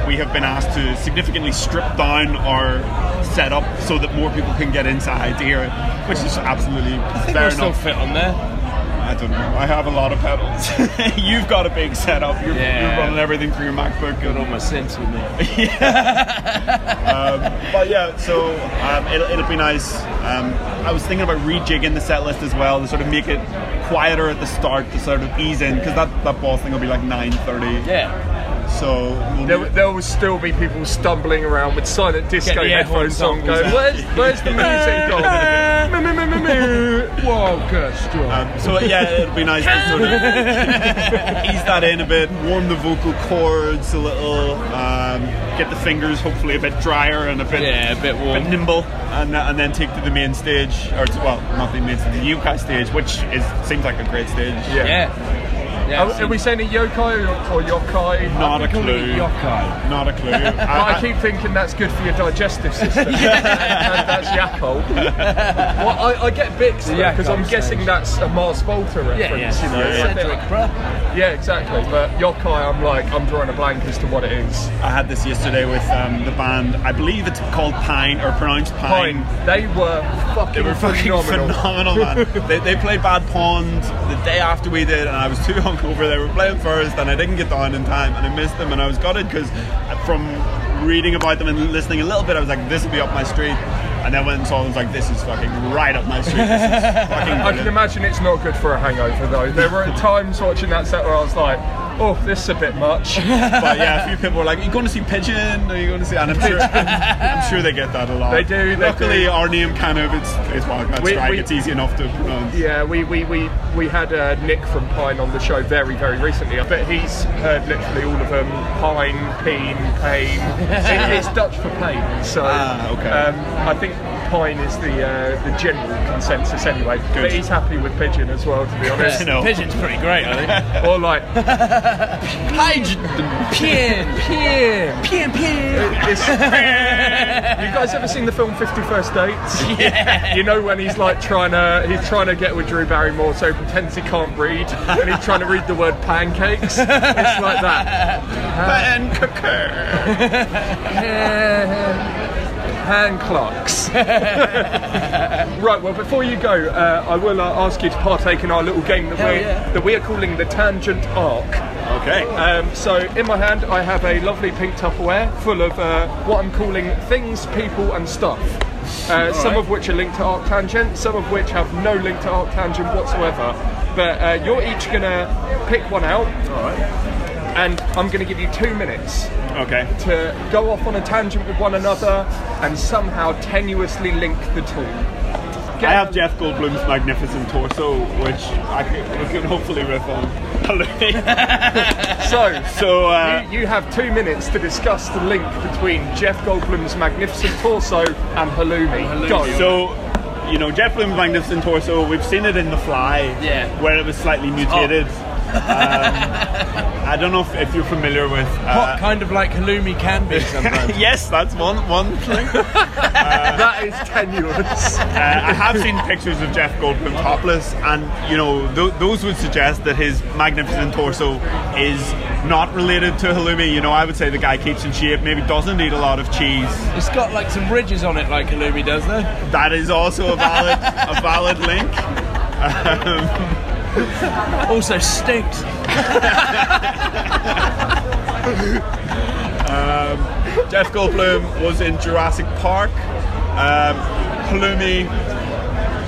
we have been asked to significantly strip down our setup so that more people can get inside to hear it, which is absolutely I think fair we'll still fit on there. I don't know. I have a lot of pedals. You've got a big setup. You're, Yeah. you're running everything through your MacBook. Got all my synths with me. um, but yeah, so um, it'll, it'll be nice. Um, I was thinking about rejigging the set list as well to sort of make it quieter at the start to sort of ease in because that, that boss thing will be like 9.30. Yeah. So we'll There, there will still be people stumbling around with silent disco headphones on, going, "Where's, where's the music gone?" Whoa, Orchestra. Um, so yeah, it'll be nice to sort of ease that in a bit, warm the vocal cords a little, um, get the fingers hopefully a bit drier and a bit, Yeah, a bit warm. bit nimble, and, and then take to the main stage, or to, well, not the main stage, the Yukai stage, which is seems like a great stage. Yeah. yeah. Yeah. Are, are we saying it yokai or, or yokai? Not a clue. yokai. Not a clue. I, I keep thinking that's good for your digestive system. and that's Yakult. well, I, I get Bix because I'm Yakult guessing stage. that's a Mars Volta reference. Yeah, yeah. You know, Yeah, I think- Cedric, bruh. yeah, exactly. But yokai, I'm like, I'm drawing a blank as to what it is. I had this yesterday with um, the band. I believe it's called Pine or pronounced Pine. Fine. They were fucking, They were fucking phenomenal. phenomenal, man. they, they played Bad Pond the day after we did, and I was too hungover. They were playing first, and I didn't get down in time, and I missed them, and I was gutted because from reading about them and listening a little bit, I was like, this will be up my street. And then when I saw them, I was like, this is fucking right up my street. This is fucking I can imagine it's not good for a hangover though. There were times watching that set where I was like, oh, this is a bit much. but yeah, a few people were like, "Are you going to see Pigeon? Are you going to see?" And I'm sure, I'm sure they get that a lot. They do, they Luckily, do. our name kind of it's it's Wildcat We- Strike. we- it's easy enough to pronounce. Yeah, we we, we, we had uh, Nick from Pine on the show very very recently, but he's heard literally all of them: Pine, Peen, Pain. It- it's Dutch for pain, so Ah, okay. um, I think Pine is the uh, the general consensus anyway. Good. But he's happy with Pigeon as well, to be honest. You know. Pigeon's pretty great, I think. Or like Pigeon, pin, Pien. pin, pin. You guys ever seen the film Fifty First Dates? Yeah. You know when he's like trying to he's trying to get with Drew Barrymore, so he pretends he can't read, and he's trying to read the word pancakes. It's like that. Hand clocks. right. Well, before you go, uh, I will uh, ask you to partake in our little game that Hell we yeah. that we are calling the Tangent Arc. Okay. Um, so in my hand, I have a lovely pink Tupperware full of uh, what I'm calling things, people, and stuff. Uh, some of which are linked to Arctangent, some of which have no link to Arctangent whatsoever. But uh, you're each gonna pick one out, and I'm gonna give you two minutes Okay. to go off on a tangent with one another and somehow tenuously link the two. I have Jeff Goldblum's magnificent torso, which I can, we can hopefully riff on. So, so uh, you, you have two minutes to discuss the link between Jeff Goldblum's magnificent torso and Halloumi. Go. So, you know, Jeff Goldblum's magnificent torso, we've seen it in The Fly, Yeah. where it was slightly mutated. Um, I don't know if, if you're familiar with. Uh, kind of like halloumi can be sometimes. yes, that's one one thing. that is tenuous. Uh, I have seen pictures of Jeff Goldblum topless, and you know th- those would suggest that his magnificent torso is not related to halloumi. You know, I would say the guy keeps in shape, maybe doesn't eat a lot of cheese. It's got like some ridges on it, like halloumi does, though. That is also a valid a valid link. Also stinks. Jeff Goldblum was in Jurassic Park. Um, halloumi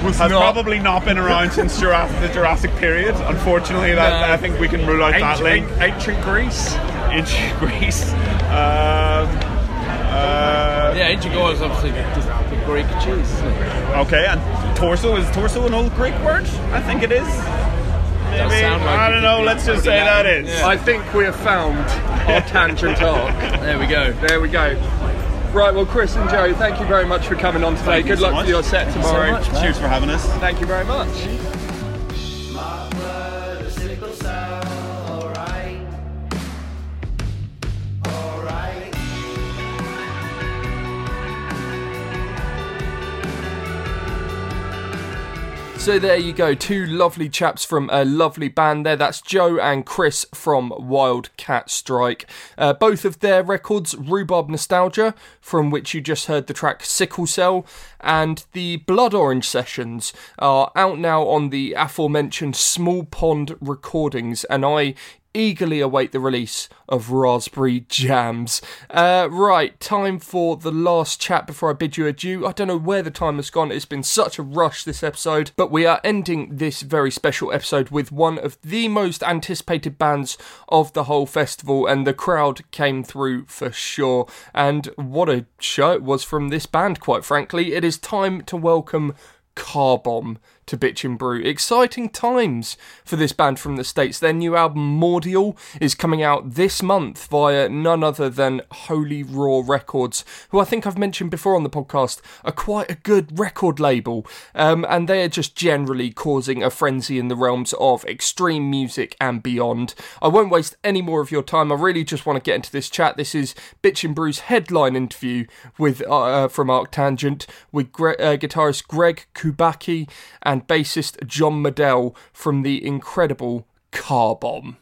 has not. probably not been around since Jurassic, the Jurassic period. Unfortunately, that, No. I think we can rule out that link. Ancient, ancient Greece. Ancient Greece. Um, uh, Yeah, ancient Gaul is obviously just the Greek cheese. Okay, and torso is torso an old Greek word? I think it is. Maybe. sound like I don't know. Let's just say that is. Yeah. I think we have found our tangent arc. There we go. There we go. Right, well, Chris and Joe, thank you very much for coming on today. Thank you Good so luck much. for your set Thank you so tomorrow. much, man. Cheers for having us. Thank you very much. So there you go, two lovely chaps from a lovely band there. That's Joe and Chris from Wildcat Strike. Uh, both of their records, Rhubarb Nostalgia, from which you just heard the track Sickle Cell, and the Blood Orange Sessions are out now on the aforementioned Small Pond Recordings, and I eagerly await the release of Raspberry Jams. Uh, right, time for the last chat before I bid you adieu. I don't know where the time has gone. It's been such a rush this episode, but we are ending this very special episode with one of the most anticipated bands of the whole festival, and the crowd came through for sure. And what a show it was from this band, quite frankly. It is time to welcome Car Bomb to Bitch and Brew. Exciting times for this band from the States. Their new album, Mordial, is coming out this month via none other than Holy Roar Records, who I think I've mentioned before on the podcast are quite a good record label. Um, and they are just generally causing a frenzy in the realms of extreme music and beyond. I won't waste any more of your time. I really just want to get into this chat. This is Bitch and Brew's headline interview with uh, from Arctangent with Gre- uh, guitarist Greg Kubacki and bassist Jon Modell from the incredible Car Bomb.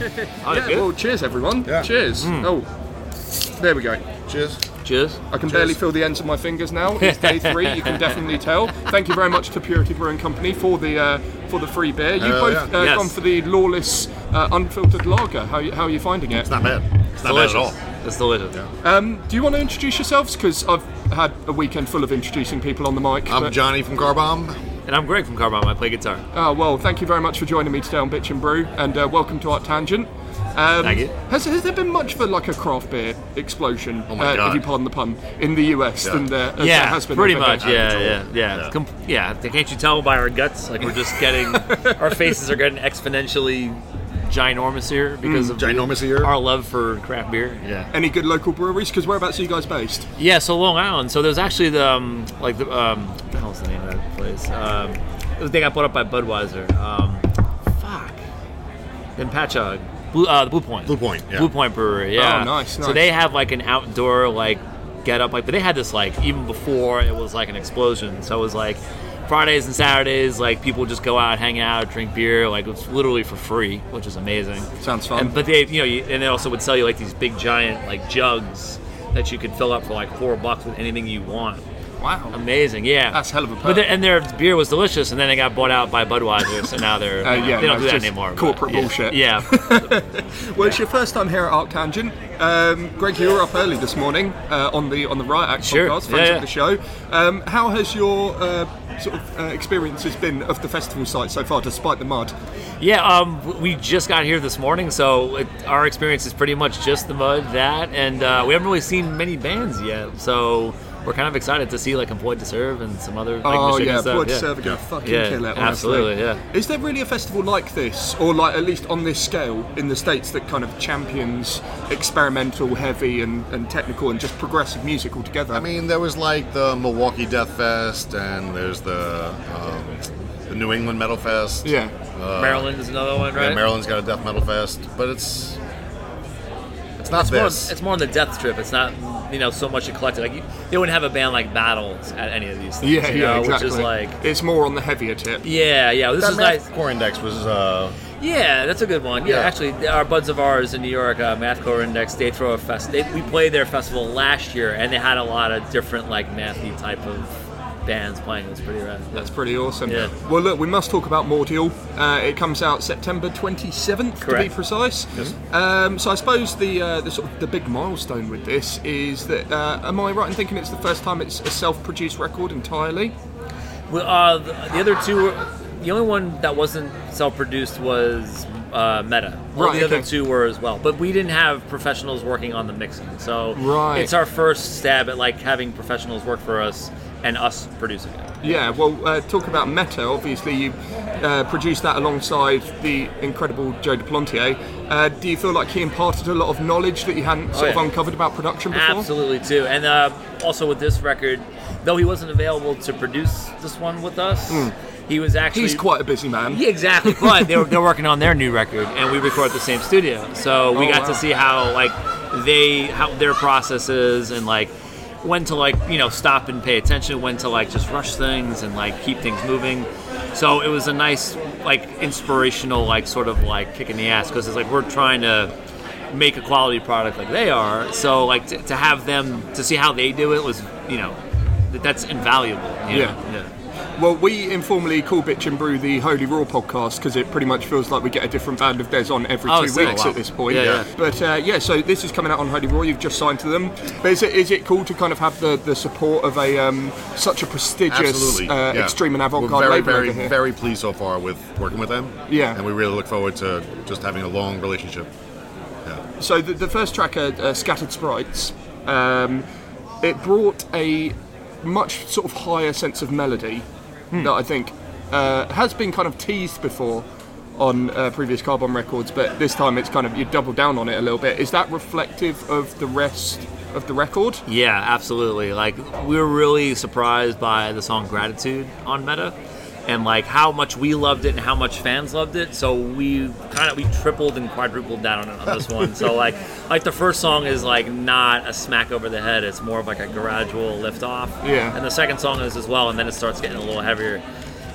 yeah, well, cheers, everyone. Yeah. Cheers. Mm. Oh, there we go. Cheers. Cheers. I can barely feel the ends of my fingers now. It's day three. You can definitely tell. Thank you very much to Purity Brewing Company for the uh, for the free beer. You've Hell both yeah. uh, Yes. gone for the lawless, uh, unfiltered lager. How, how are you finding it? It's not bad. It's not bad at all. It's delicious. Um, do you want to introduce yourselves? Because I've had a weekend full of introducing people on the mic. I'm but- Johnny from Car Bomb. And I'm Greg from Car Bomb. I play guitar. Oh, well, thank you very much for joining me today on Bitch and Brew, and uh, welcome to Arctangent. Um, Thank you. Has, has there been much of a, like a craft beer explosion, Oh my uh, God. if you pardon the pun, in the US Yeah. than there, as there yeah, has been pretty over much. there? Yeah, yeah, yeah. Com- yeah. Can't you tell by our guts? Like we're just getting, our faces are getting exponentially ginormous here because Mm. of Ginormous here. our love for craft beer. Yeah. Any good local breweries? Because whereabouts are you guys based? Yeah, so Long Island. So there's actually the um, like the um, what the hell's the name of that place? Um, it was they got bought up by Budweiser. Um, fuck. In Patchogue. Blue, uh, the Blue Point. Blue Point, yeah. Blue Point Brewery. Yeah. Oh, nice, So nice. they have like an outdoor like get up like, but they had this like even before it was like an explosion. So it was like Fridays and Saturdays, like people just go out, hang out, drink beer. Like it's literally for free, which is amazing. Sounds fun. And, but they, you know, you, and they also would sell you like these big giant like jugs that you could fill up for like four bucks with anything you want. Wow. Amazing, yeah. That's hell of a But perk. and their beer was delicious, and then they got bought out by Budweiser, so now they're Uh, yeah, they don't no, do that anymore. corporate yeah. bullshit. Yeah, Well, it's your first time here at Arctangent. Um, Greg, you were up early this morning uh, on the on the Riot Act Sure, podcast, friends yeah, of the show. Um, how has your uh, sort of uh, experiences been of the festival site so far, despite the mud? yeah. Um, we just got here this morning, so it, our experience is pretty much just the mud, that, and uh, we haven't really seen many bands yet. So we're kind of excited to see like Employed to Serve and some other. Like, oh Michigan yeah, stuff. Blood yeah. Server gonna fucking Yeah, kill it. Honestly. absolutely, yeah. Is there really a festival like this, or like at least on this scale in the states that kind of champions experimental, heavy, and, and technical, and just progressive music altogether? I mean, there was like the Milwaukee Death Fest, and there's the um, the New England Metal Fest. Yeah. Uh, Maryland is another one, Yeah, right? Maryland's got a death metal fest, but it's it's not It's more, this. it's more on the death trip. It's not, you know, so much eclectic. Like you, they wouldn't have a band like Battles at any of these things. yeah, you yeah, know, exactly. Which is like, it's more on the heavier tip. yeah, yeah. This that is nice. Mathcore Index was uh, Yeah, that's a good one. Yeah, Yeah. actually, our buds of ours in New York, uh, Mathcore Index, they throw a fest. They, we played their festival last year, and they had a lot of different like mathy type of bands playing. It was pretty rad. That's pretty awesome. Yeah. Well, look, we must talk about Mordial. Uh, it comes out September 27th, to be Correct. precise. Um, so I suppose the uh, the sort of the big milestone with this is that. Uh, am I right in thinking it's the first time it's a self-produced record entirely? Well, uh, the, the other two, were, the only one that wasn't self-produced was uh, Meta. All Right, the other okay. two were as well, but we didn't have professionals working on the mixing, so Right. it's our first stab at like having professionals work for us and us producing it. Yeah. Well, uh, talk about Meta. Obviously, you uh, produced that alongside the incredible Joe Duplantier. Uh, do you feel like he imparted a lot of knowledge that you hadn't sort Oh, of uncovered about production before? Absolutely too, and uh, also with this record, though he wasn't available to produce this one with us, he was actually. He's quite a busy man. Yeah, exactly. But they were, they're working on their new record, and we record at the same studio, so we Oh, got wow. to see how like they how their process is, and like when to like you know stop and pay attention, when to like just rush things and like keep things moving. So it was a nice like inspirational like sort of like kick in the ass because it's like we're trying to make a quality product like they are. So like to, to have them to see how they do it was you know that that's invaluable. Yeah. yeah. Well, we informally call Bitch and Brew the Holy Roar podcast because it pretty much feels like we get a different band of Des on every Oh, two weeks Wow. at this point. Yeah, yeah. But uh, yeah, so this is coming out on Holy Roar. You've just signed to them. But is it is it cool to kind of have the, the support of a um, such a prestigious, uh, yeah. extreme and avant-garde label very, here? very pleased so far with working with them. Yeah. and we really look forward to just having a long relationship. Yeah. So the, the first track, uh, uh, Scattered Sprites, um, it brought a much sort of higher sense of melody Hmm. that I think uh, has been kind of teased before on uh, previous Car Bomb records, but this time it's kind of you double down on it a little bit. Is that reflective of the rest of the record? Yeah, absolutely. Like we were really surprised by the song "Gratitude" on Meta, and like how much we loved it and how much fans loved it. So we kind of we tripled and quadrupled down on on this one. So like like the first song is like not a smack over the head. It's more of like a gradual lift off. Yeah. And the second song is as well, and then it starts getting a little heavier.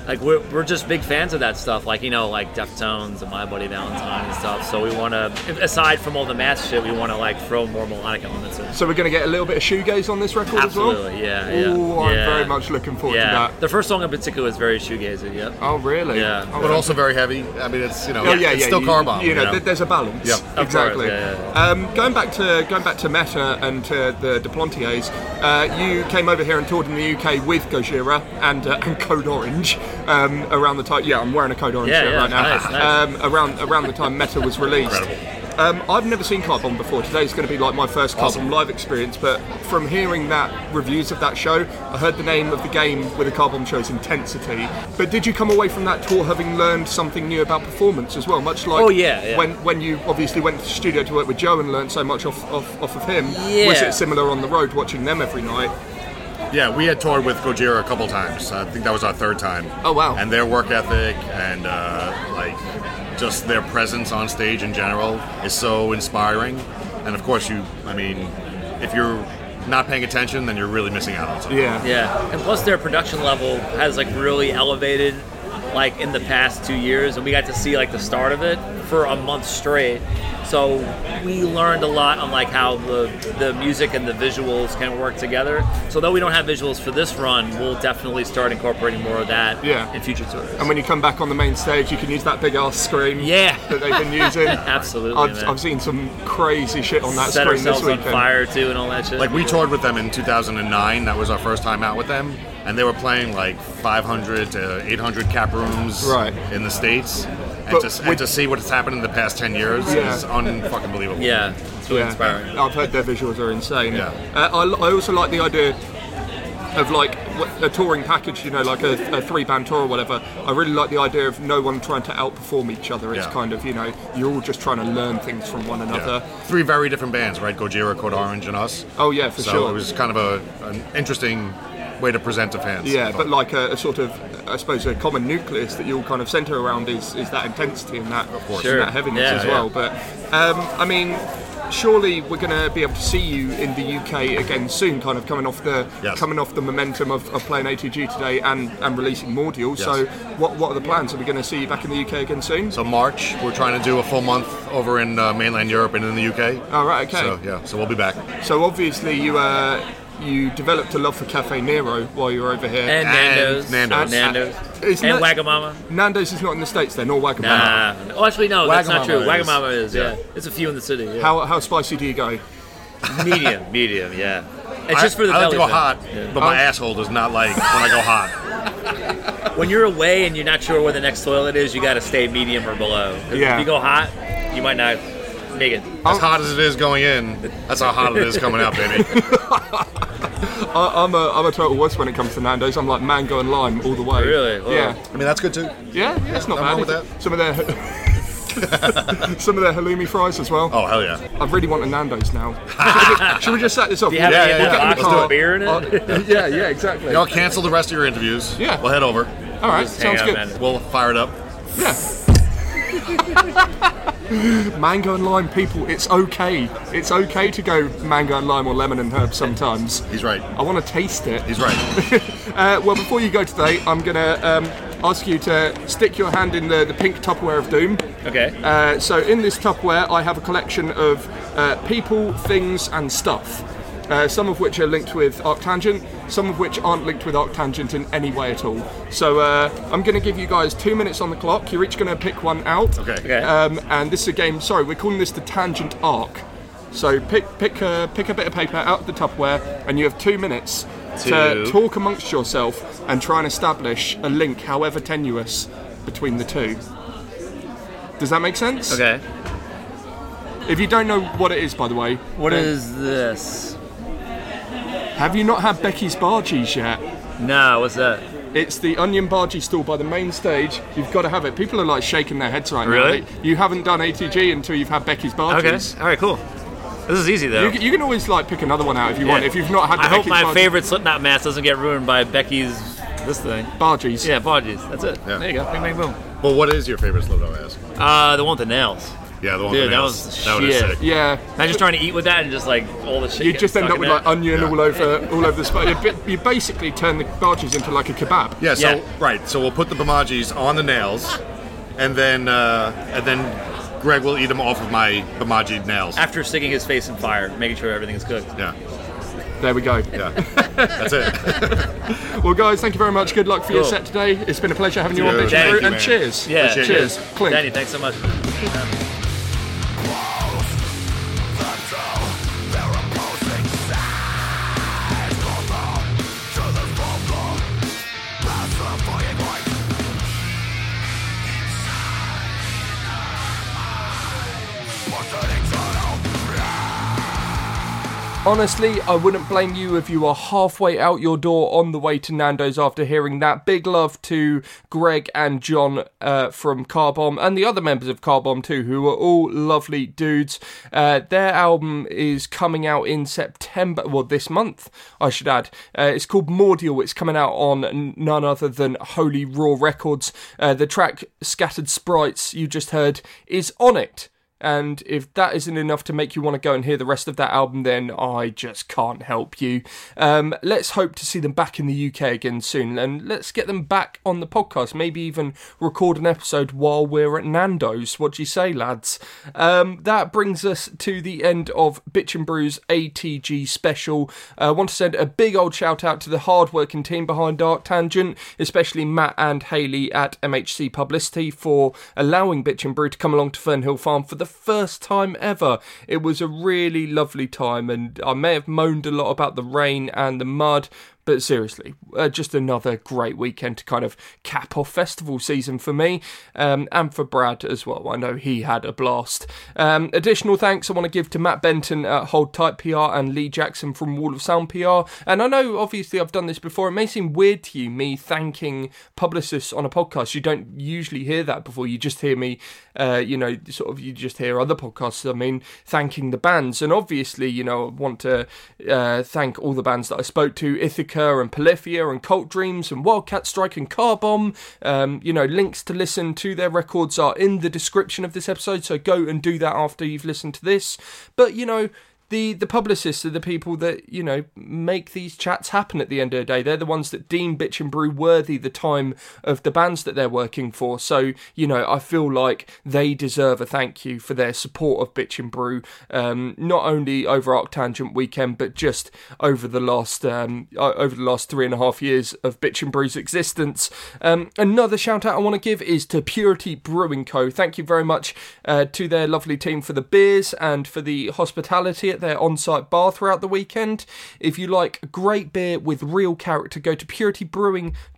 Like we're, we're just big fans of that stuff. Like you know, like Deftones and My Bloody Valentine and stuff. So we want to, aside from all the math shit, we want to like throw more melodic elements in. So we're going to get a little bit of shoegaze on this record as well. Absolutely, yeah, yeah. Ooh, I'm yeah. very much looking forward yeah. to that. The first song in particular is very shoegazy. Yep. Oh, really? Yeah. Oh, but also very heavy. I mean, it's you know, Oh, yeah, it's yeah. still you, car bomb. You know, you know? th- there's a balance. Yeah. Of exactly. course, yeah, Um, going back to going back to Meta and to the Duplantiers, uh, you came over here and toured in the UK with Gojira and uh, and Code Orange um, around the time. Yeah, I'm wearing a Code Orange Yeah, shirt yeah, right now. nice, nice. Um, around around the time Meta was released. Um, I've never seen Car Bomb before. Today's going to be like my first Car Bomb live experience, but from hearing that reviews of that show, I heard the name of the game with the Car Bomb show is Intensity. But did you come away from that tour having learned something new about performance as well? Much like Oh, yeah, yeah. when when you obviously went to the studio to work with Joe and learned so much off off, off of him. Was it similar on the road watching them every night? Yeah, we had toured with Gojira a couple times. I think that was our third time. Oh, wow. And their work ethic and uh, like just their presence on stage in general is so inspiring. And of course, you, I mean, if you're not paying attention, then you're really missing out on something. Yeah. Yeah, and plus their production level has like really elevated, like in the past two years, and we got to see like the start of it for a month straight. So we learned a lot on like how the the music and the visuals can work together. So though we don't have visuals for this run, we'll definitely start incorporating more of that Yeah. in future tours. And when you come back on the main stage, you can use that big ass screen Yeah. that they've been using. Absolutely, I've. I've seen some crazy shit on that Set screen this ourselves on weekend. fire too, and all that shit. Like we toured with them in 2009. That was our first time out with them, and they were playing like 500 to 800 cap rooms Right. in the states. And But to, with- and to see what's happened in the past 10 years Yeah. is unfucking believable. Yeah, it's really inspiring. I've heard their visuals are insane. Yeah. Uh, I, I also like the idea of like a touring package, you know, like a, a three band tour or whatever. I really like the idea of no one trying to outperform each other. It's Yeah. kind of, you know, you're all just trying to learn things from one another. Yeah. Three very different bands, right? Gojira, Code Orange, and us. Oh, yeah, for so sure. it was kind of a, an interesting way to present a fans. Yeah, but like a, a sort of, I suppose, a common nucleus that you all kind of centre around is, is that intensity and that, course. and Sure. that heaviness Yeah, as yeah. well. But um, I mean, surely we're going to be able to see you in the UK again soon, kind of coming off the Yes. coming off the momentum of, of playing ATG today and, and releasing Mordial. So, what what are the plans? Are we going to see you back in the UK again soon? So March, we're trying to do a full month over in uh, mainland Europe and in the UK. All right, okay. So yeah, so we'll be back. So obviously you uh, you developed a love for Caffè Nero while you were over here. And And Nando's, Nando's. Nando's, It's and not- Wagamama. Nando's is not in the states then, or Wagamama. Nah. Oh, actually, no, that's not true. is. Wagamama is, yeah. Yeah. It's a few in the city. Yeah. How, how spicy do you go? medium, medium, yeah. It's just for the I like to belly go hot, thing. but Oh. my asshole does not like when I go hot. When you're away and you're not sure where the next toilet is, you got to stay medium or below. Yeah. If you go hot, you might not make it. As hot as it is going in, that's how hot it is coming out, baby. I, I'm a I'm a total wuss when it comes to Nando's. I'm like mango and lime all the way. Really? Oh. Yeah. I mean, that's good too. Yeah, yeah, it's not I'm bad. wrong with that. Some of their some of their halloumi fries as well. Oh hell yeah! I really want a Nando's now. Should we, just, should we just set this up? Do you have Yeah, any yeah, in the yeah. Let's do a it. beer in it? Uh, yeah, yeah, exactly. Y'all cancel the rest of your interviews. Yeah. We'll head over. All right, sounds good. man. We'll fire it up. Yeah. mango and lime, people, it's okay. It's okay to go mango and lime or lemon and herb sometimes. He's right. I want to taste it. He's right. Uh, well, before you go today, I'm going to um, ask you to stick your hand in the, the pink Tupperware of Doom. Okay. Uh, so, in this Tupperware, I have a collection of uh, people, things, and stuff. Uh, some of which are linked with Arctangent, some of which aren't linked with Arctangent in any way at all. So uh, I'm going to give you guys two minutes on the clock. You're each going to pick one out. Okay. Okay. Um, and this is a game. Sorry, we're calling this the Tangent Arc. So pick pick a, pick a bit of paper out of the Tupperware, and you have two minutes to Two. talk amongst yourself and try and establish a link, however tenuous, between the two. Does that make sense? Okay. If you don't know what it is, by the way, what is this? Have you not had Becky's Bhajis yet? No, what's that? It's the onion bhaji stall by the main stage. You've got to have it. People are like shaking their heads right Really? now. You haven't done ATG until you've had Becky's Okay. All right, cool. This is easy though. You, can- you can always like pick another one out if you want. If you've not had the I hope my Bhajis- favorite Slipknot mask doesn't get ruined by Becky's this thing. Bhajis. Yeah, apologies. That's it. Yeah. There you go. Bing, bang, boom. well, what is your favorite Slipknot mask? Uh, the one with the nails. Yeah, the one Dude, with the that was that was shit. sick. Yeah. Imagine trying to eat with that and just like all the shit. You just end up with there. like onion Yeah. all over all over the spot. You, bit- you basically turn the barges into like a kebab. Yeah, so Yeah. right, so we'll put the bamajis on the nails, and then uh, and then Greg will eat them off of my bamaji nails. after sticking his face in fire, making sure everything is cooked. Yeah, There we go. yeah, that's it. Well, guys, thank you very much. Good luck for your Cool. set today. It's been a pleasure having you on, Dude, Bitch thank Brew, you, and man. cheers. Yeah, Appreciate cheers. it. Clink. Danny, thanks so much. Honestly, I wouldn't blame you if you are halfway out your door on the way to Nando's after hearing that. Big love to Greg and John uh, from Car Bomb and the other members of Car Bomb too, who are all lovely dudes. Uh, their album is coming out in September, well, this month, I should add. Uh, it's called Mordial. It's coming out on none other than Holy Roar Records. Uh, the track Scattered Sprites you just heard is on it. And if that isn't enough to make you want to go and hear the rest of that album, then I just can't help you. Um, let's hope to see them back in the UK again soon, and let's get them back on the podcast. Maybe even record an episode while we're at Nando's. What do you say, lads? Um, that brings us to the end of Bitch and Brews ATG special. I want to send a big old shout out to the hard-working team behind Arctangent, especially Matt and Haley at MHC Publicity for allowing Bitch and Brew to come along to Fernhill Farm for the first time ever. It was a really lovely time, and I may have moaned a lot about the rain and the mud. But seriously, uh, just another great weekend to kind of cap off festival season for me um, and for Brad as well. I know he had a blast. Um, additional thanks I want to give to Matt Benton at Hold Tight PR and Lee Jackson from Wall of Sound PR. And I know obviously I've done this before. It may seem weird to you, me thanking publicists on a podcast. You don't usually hear that before. You just hear me, uh, you know, sort of, you just hear other podcasts, I mean, thanking the bands. And obviously, you know, I want to uh, thank all the bands that I spoke to Ithaca and Polyphia and Cult Dreams and Wildcat Strike and Car Bomb. Um, you know, links to listen to their records are in the description of this episode, so go and do that after you've listened to this. But, you know, the the publicists are the people that you know make these chats happen at the end of the day. They're the ones that deem Bitch and Brew worthy the time of the bands that they're working for. So you know, I feel like they deserve a thank you for their support of Bitch and Brew, um, not only over Arctangent weekend, but just over the last um, over the last three and a half years of Bitch and Brew's existence. Um, another shout out I want to give is to Purity Brewing Co. Thank you very much uh, to their lovely team for the beers and for the hospitality at their on site bar throughout the weekend. If you like great beer with real character, go to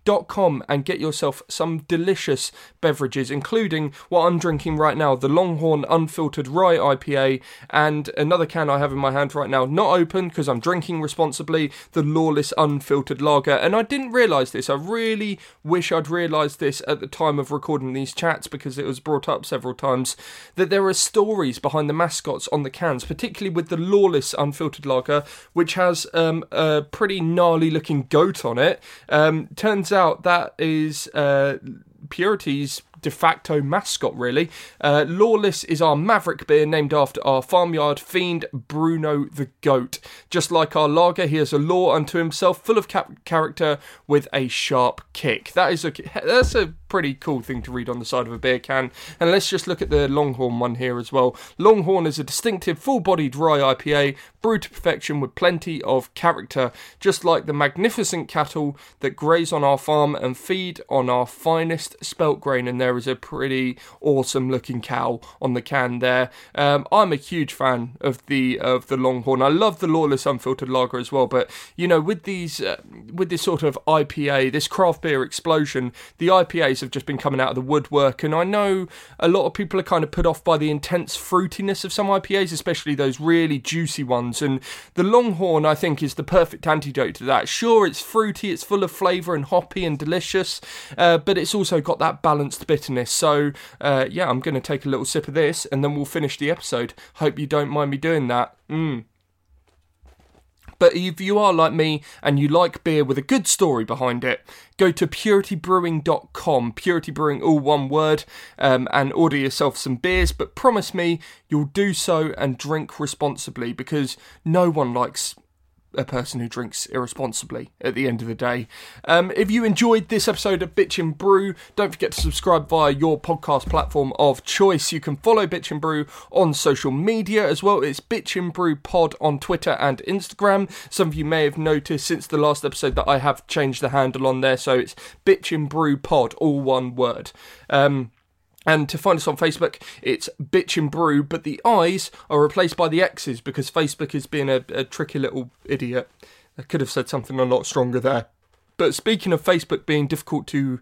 puritybrewing.com and get yourself some delicious beverages, including what I'm drinking right now the Longhorn Unfiltered Rye IPA, and another can I have in my hand right now, not open because I'm drinking responsibly, the Lawless Unfiltered Lager. And I didn't realise this. I really wish I'd realised this at the time of recording these chats because it was brought up several times that there are stories behind the mascots on the cans, particularly with the Lawless Unfiltered Lager, which has um, a pretty gnarly looking goat on it. Um, turns out that is uh, Purity's de facto mascot, really. Uh, Lawless is our maverick beer named after our farmyard fiend, Bruno the Goat. Just like our lager, he has a law unto himself, full of cap- character with a sharp kick. That is a that's a pretty cool thing to read on the side of a beer can. And let's just look at the Longhorn one here as well. Longhorn is a distinctive, full-bodied rye IPA, brewed to perfection with plenty of character, just like the magnificent cattle that graze on our farm and feed on our finest spelt grain. And there is a pretty awesome looking cow on the can there. Um, I'm a huge fan of the of the Longhorn. I love the Lawless Unfiltered Lager as well. But you know, with these uh, with this sort of IPA, this craft beer explosion, the IPAs have just been coming out of the woodwork. And I know a lot of people are kind of put off by the intense fruitiness of some IPAs, especially those really juicy ones. And the Longhorn, I think, is the perfect antidote to that. Sure, it's fruity, it's full of flavour and hoppy and delicious, uh, but it's also got that balanced bitterness. So, uh, yeah, I'm going to take a little sip of this and then we'll finish the episode. Hope you don't mind me doing that. Mm. But if you are like me and you like beer with a good story behind it, go to puritybrewing.com, purity brewing all one word, um, and order yourself some beers. But promise me you'll do so and drink responsibly because no one likes a person who drinks irresponsibly at the end of the day. Um, if you enjoyed this episode of Bitch and Brew, don't forget to subscribe via your podcast platform of choice. You can follow Bitch and Brew on social media as well. It's Bitch and Brew Pod on Twitter and Instagram. Some of you may have noticed since the last episode that I have changed the handle on there, so it's Bitch and Brew Pod, all one word. Um, and to find us on Facebook, it's Bitch and Brew, but the I's are replaced by the X's because Facebook is being a, a tricky little idiot. I could have said something a lot stronger there. But speaking of Facebook being difficult to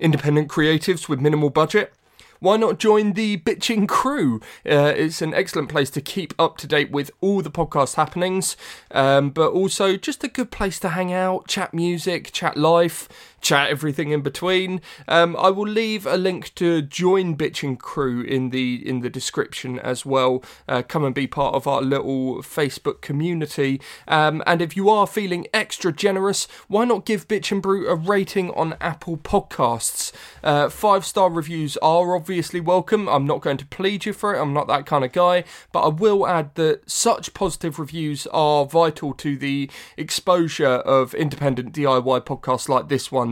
independent creatives with minimal budget, why not join the Bitching Crew? Uh, it's an excellent place to keep up to date with all the podcast happenings, um, but also just a good place to hang out, chat music, chat life, chat everything in between. Um, I will leave a link to join Bitching Crew in the in the description as well. Uh, come and be part of our little Facebook community. Um, and if you are feeling extra generous, why not give Bitch and Brew a rating on Apple Podcasts? Uh, five star reviews are obviously welcome. I'm not going to plead you for it. I'm not that kind of guy. But I will add that such positive reviews are vital to the exposure of independent DIY podcasts like this one.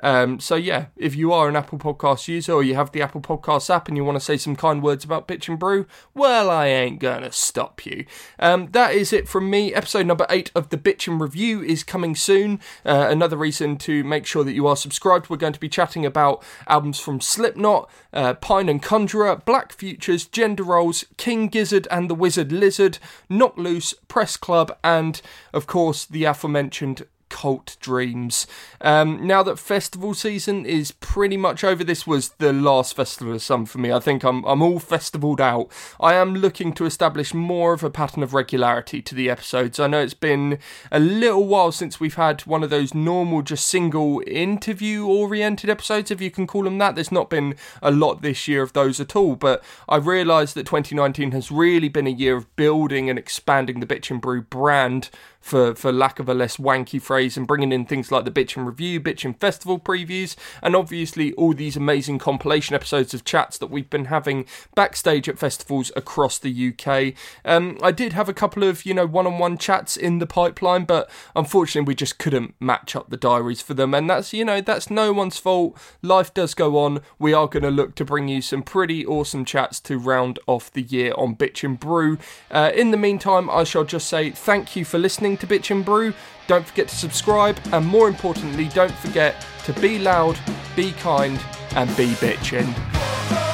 Um, so yeah, if you are an Apple Podcast user or you have the Apple Podcast app and you want to say some kind words about Bitch and Brew, well, I ain't gonna stop you. Um, that is it from me. Episode number eight of the Bitch and Review is coming soon. Uh, another reason to make sure that you are subscribed. We're going to be chatting about albums from Slipknot, uh, Pijn and Conjurer, Black Futures, Gender Roles, King Gizzard and the Wizard Lizard, Knocked Loose, Press Club, and of course the aforementioned Cult Dreams. Um, now that festival season is pretty much over, this was the last festival of summer for me. I think I'm I'm all festivaled out. I am looking to establish more of a pattern of regularity to the episodes. I know it's been a little while since we've had one of those normal, just single interview oriented episodes, if you can call them that. There's not been a lot this year of those at all, but I realised that 2019 has really been a year of building and expanding the Bitch and Brew brand for, for lack of a less wanky phrase, and bringing in things like the Bitch and Review, Bitch and Festival previews, and obviously all these amazing compilation episodes of chats that we've been having backstage at festivals across the UK. Um, I did have a couple of, you know, one on one chats in the pipeline, but unfortunately we just couldn't match up the diaries for them, and that's, you know, that's no one's fault. Life does go on. We are going to look to bring you some pretty awesome chats to round off the year on Bitch and Brew. Uh, in the meantime, I shall just say thank you for listening to Bitch and Brew. Don't forget to subscribe, and more importantly, don't forget to be loud, be kind, and be bitchin'.